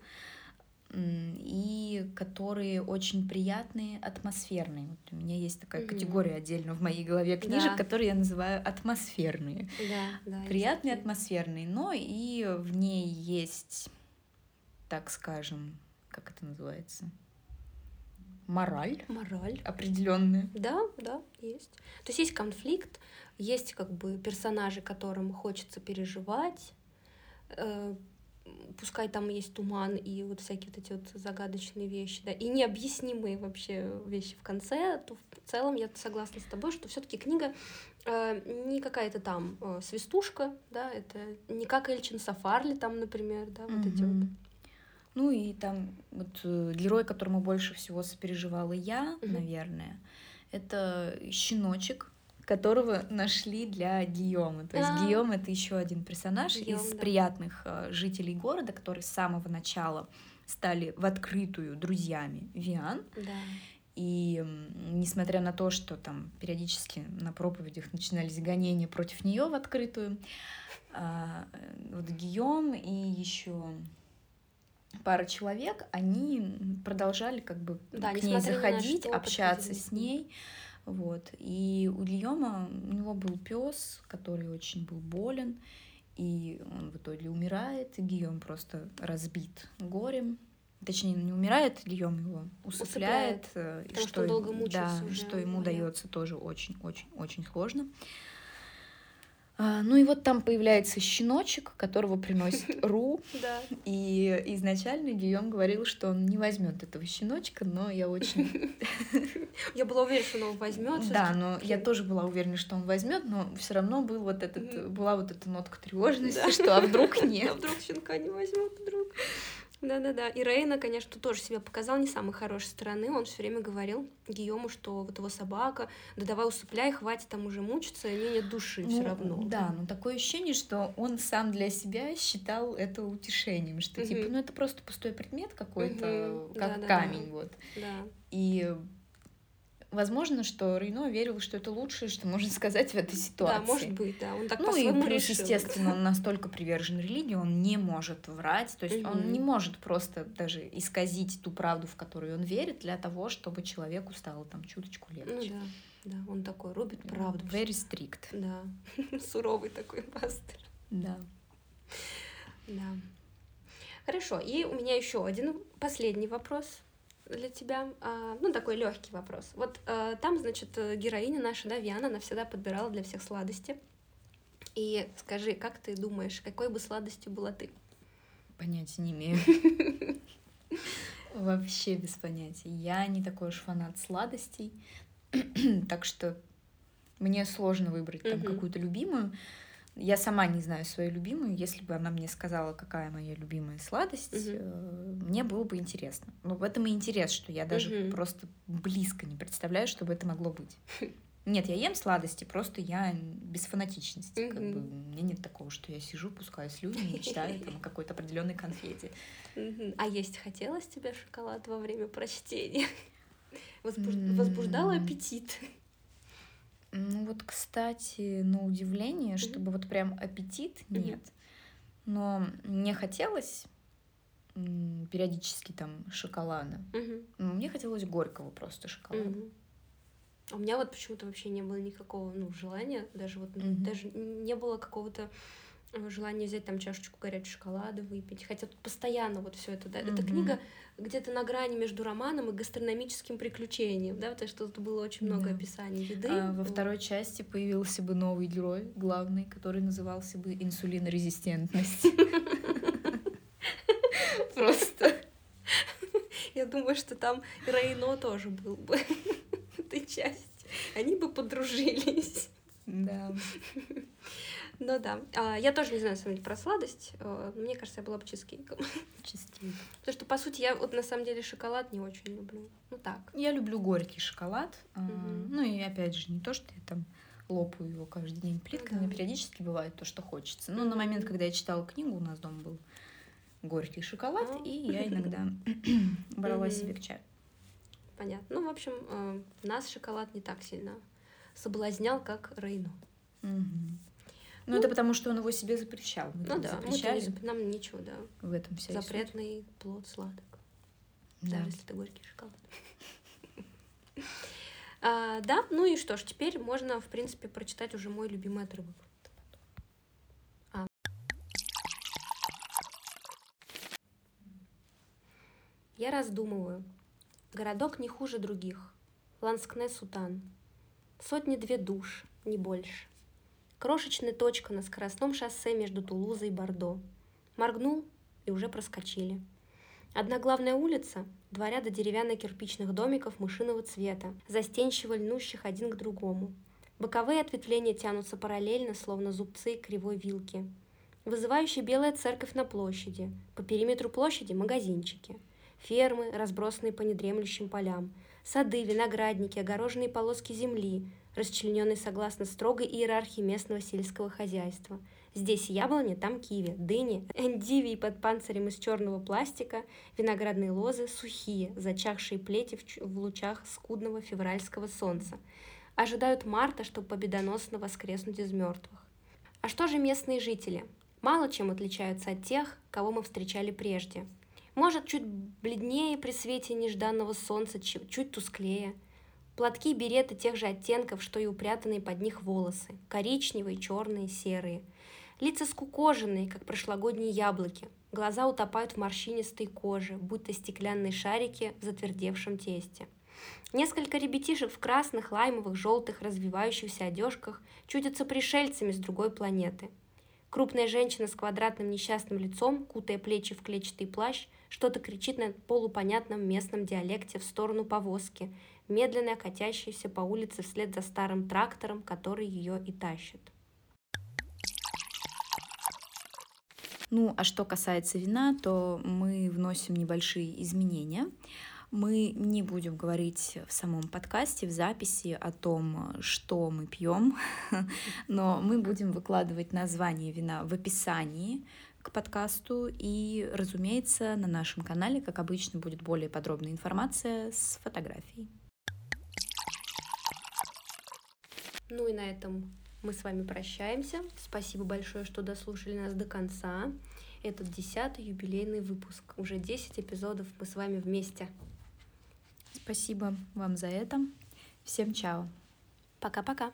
и которые очень приятные, атмосферные. Вот у меня есть такая mm-hmm. категория отдельно в моей голове книжек, да. которые я называю атмосферные. Да, да, приятные, атмосферные, но и в ней есть, так скажем, как это называется? Мораль. Мораль. Определенная. Да, да, есть. То есть есть конфликт, есть как бы персонажи, которым хочется переживать, э, пускай там есть туман и вот всякие вот эти вот загадочные вещи, да, и необъяснимые вообще вещи в конце, то в целом я согласна с тобой, что все-таки книга э, не какая-то там э, свистушка, да, это не как Эльчин Сафарли там, например, да, вот mm-hmm. эти вот. Ну и там вот э, герой, которому больше всего сопереживала я, mm-hmm. наверное, это щеночек, которого нашли для Гийома. То есть а Гийом это еще один персонаж Гийом, из да. приятных э, жителей города, которые с самого начала стали в открытую друзьями Виан. Да. И несмотря на то, что там периодически на проповедях начинались гонения против нее в открытую, а, вот Гийом и еще пара человек, они продолжали как бы да, к ней заходить, общаться с ней. Вот. И у Гийома у него был пес, который очень был болен, и он в итоге умирает, и Гийом просто разбит горем. Точнее, не умирает, Гийом его усыпляет, усыпляет э, и что, что долго да, уже, что ему дается тоже очень-очень-очень сложно. А, ну и вот там появляется щеночек, которого приносит [LAUGHS] Ру. И изначально Гийом говорил, что он не возьмет этого щеночка, но я очень... [LAUGHS] Я была уверена, что он его возьмет. Да, но я тоже была уверена, что он возьмет, но все равно был вот этот, была вот эта нотка тревожности, что а вдруг [LAUGHS] нет. А вдруг щенка не возьмут вдруг. Да-да-да. И Рейна, конечно, тоже себя показал не самой хорошей стороны. Он все время говорил Гийому, что вот его собака, да давай усыпляй, хватит там уже мучиться, и нет души ну, все равно. Да, но такое ощущение, что он сам для себя считал это утешением, что угу. типа, ну это просто пустой предмет какой-то, угу. как да, камень, да, вот. Да. И Возможно, что Рейно верил, что это лучшее, что можно [LAUGHS] сказать в этой ситуации. Да, может быть, да. Он так ну и плюс, решил. естественно, он настолько привержен религии, он не может врать, то есть он не может просто даже исказить ту правду, в которую он верит, для того, чтобы человеку стало там чуточку легче. Ну да, да, он такой рубит правду. Very strict. Да, [LAUGHS] суровый такой пастор. Да. Да. Хорошо, и у меня еще один последний вопрос для тебя, а, ну, такой легкий вопрос. Вот а, там, значит, героиня наша, да, Виана, она всегда подбирала для всех сладости. И скажи, как ты думаешь, какой бы сладостью была ты? Понятия не имею. Вообще без понятия. Я не такой уж фанат сладостей, [CLEARS THROAT] так что мне сложно выбрать там какую-то любимую. Я сама не знаю свою любимую. Если бы она мне сказала, какая моя любимая сладость, угу. мне было бы интересно. Но в этом и интерес, что я даже угу. просто близко не представляю, что бы это могло быть. Нет, я ем сладости, просто я без фанатичности. Mm-hmm. Как бы, у меня нет такого, что я сижу, пускаю слюни, мечтаю там, о какой-то определенной конфете. Mm-hmm. А есть хотелось тебе шоколад во время прочтения? Возбуж... Mm-hmm. Возбуждал аппетит? Ну вот, кстати, на удивление, mm-hmm. чтобы вот прям аппетит нет. Mm-hmm. Но мне хотелось периодически там шоколада. Mm-hmm. Мне хотелось горького просто шоколада. Mm-hmm. А у меня вот почему-то вообще не было никакого ну, желания, даже вот mm-hmm. даже не было какого-то желание взять там чашечку горячего шоколада, выпить. Хотя тут постоянно вот все это, да. Mm-hmm. Эта книга где-то на грани между романом и гастрономическим приключением, да, потому что тут было очень много yeah. описаний еды. А, во второй части появился бы новый герой, главный, который назывался бы инсулинорезистентность. [LAUGHS] Просто. Я думаю, что там Рейно тоже был бы [LAUGHS] в этой части. Они бы подружились. Да. Ну да. А, я тоже не знаю, на самом деле, про сладость. А, мне кажется, я была бы чизкейком. Чизкейк. [LAUGHS] Потому что, по сути, я вот на самом деле шоколад не очень люблю. Ну так. Я люблю горький шоколад. Угу. Ну и опять же, не то, что я там лопаю его каждый день плитками, да. периодически бывает то, что хочется. Но mm на момент, когда я читала книгу, у нас дома был горький шоколад, mm и я [LAUGHS] иногда [CLEARS THROAT] брала себе к чаю. Понятно. Ну, в общем, э, нас шоколад не так сильно соблазнял, как Рейну. Угу. Ну, ну, это потому, что он его себе запрещал. Мы ну да, запрещали. Мы нам ничего, да. В этом вся Запретный суть. плод сладок. Да. Даже если это горький шоколад. [LAUGHS] а, да, ну и что ж, теперь можно, в принципе, прочитать уже мой любимый отрывок. А. Я раздумываю. Городок не хуже других. Ланскне-Сутан. Сотни-две душ, не больше. Крошечная точка на скоростном шоссе между Тулузой и Бордо. Моргнул и уже проскочили. Одна главная улица, два ряда деревянно-кирпичных домиков мышиного цвета, застенчиво льнущих один к другому. Боковые ответвления тянутся параллельно, словно зубцы кривой вилки. Вызывающая белая церковь на площади. По периметру площади магазинчики. Фермы, разбросанные по недремлющим полям. Сады, виноградники, огороженные полоски земли, расчлененный согласно строгой иерархии местного сельского хозяйства. Здесь яблони, там киви, дыни, эндивии под панцирем из черного пластика, виноградные лозы сухие, зачахшие плети в, лучах скудного февральского солнца. Ожидают марта, чтобы победоносно воскреснуть из мертвых. А что же местные жители? Мало чем отличаются от тех, кого мы встречали прежде. Может, чуть бледнее при свете нежданного солнца, чуть тусклее – Платки береты тех же оттенков, что и упрятанные под них волосы. Коричневые, черные, серые. Лица скукоженные, как прошлогодние яблоки. Глаза утопают в морщинистой коже, будто стеклянные шарики в затвердевшем тесте. Несколько ребятишек в красных, лаймовых, желтых, развивающихся одежках чудятся пришельцами с другой планеты. Крупная женщина с квадратным несчастным лицом, кутая плечи в клетчатый плащ, что-то кричит на полупонятном местном диалекте в сторону повозки, медленно катящейся по улице вслед за старым трактором, который ее и тащит. Ну, а что касается вина, то мы вносим небольшие изменения. Мы не будем говорить в самом подкасте, в записи о том, что мы пьем, [LAUGHS] но мы будем выкладывать название вина в описании к подкасту. И, разумеется, на нашем канале, как обычно, будет более подробная информация с фотографией. Ну и на этом мы с вами прощаемся. Спасибо большое, что дослушали нас до конца. Этот десятый юбилейный выпуск. Уже 10 эпизодов мы с вами вместе. Спасибо вам за это. Всем чао. Пока-пока.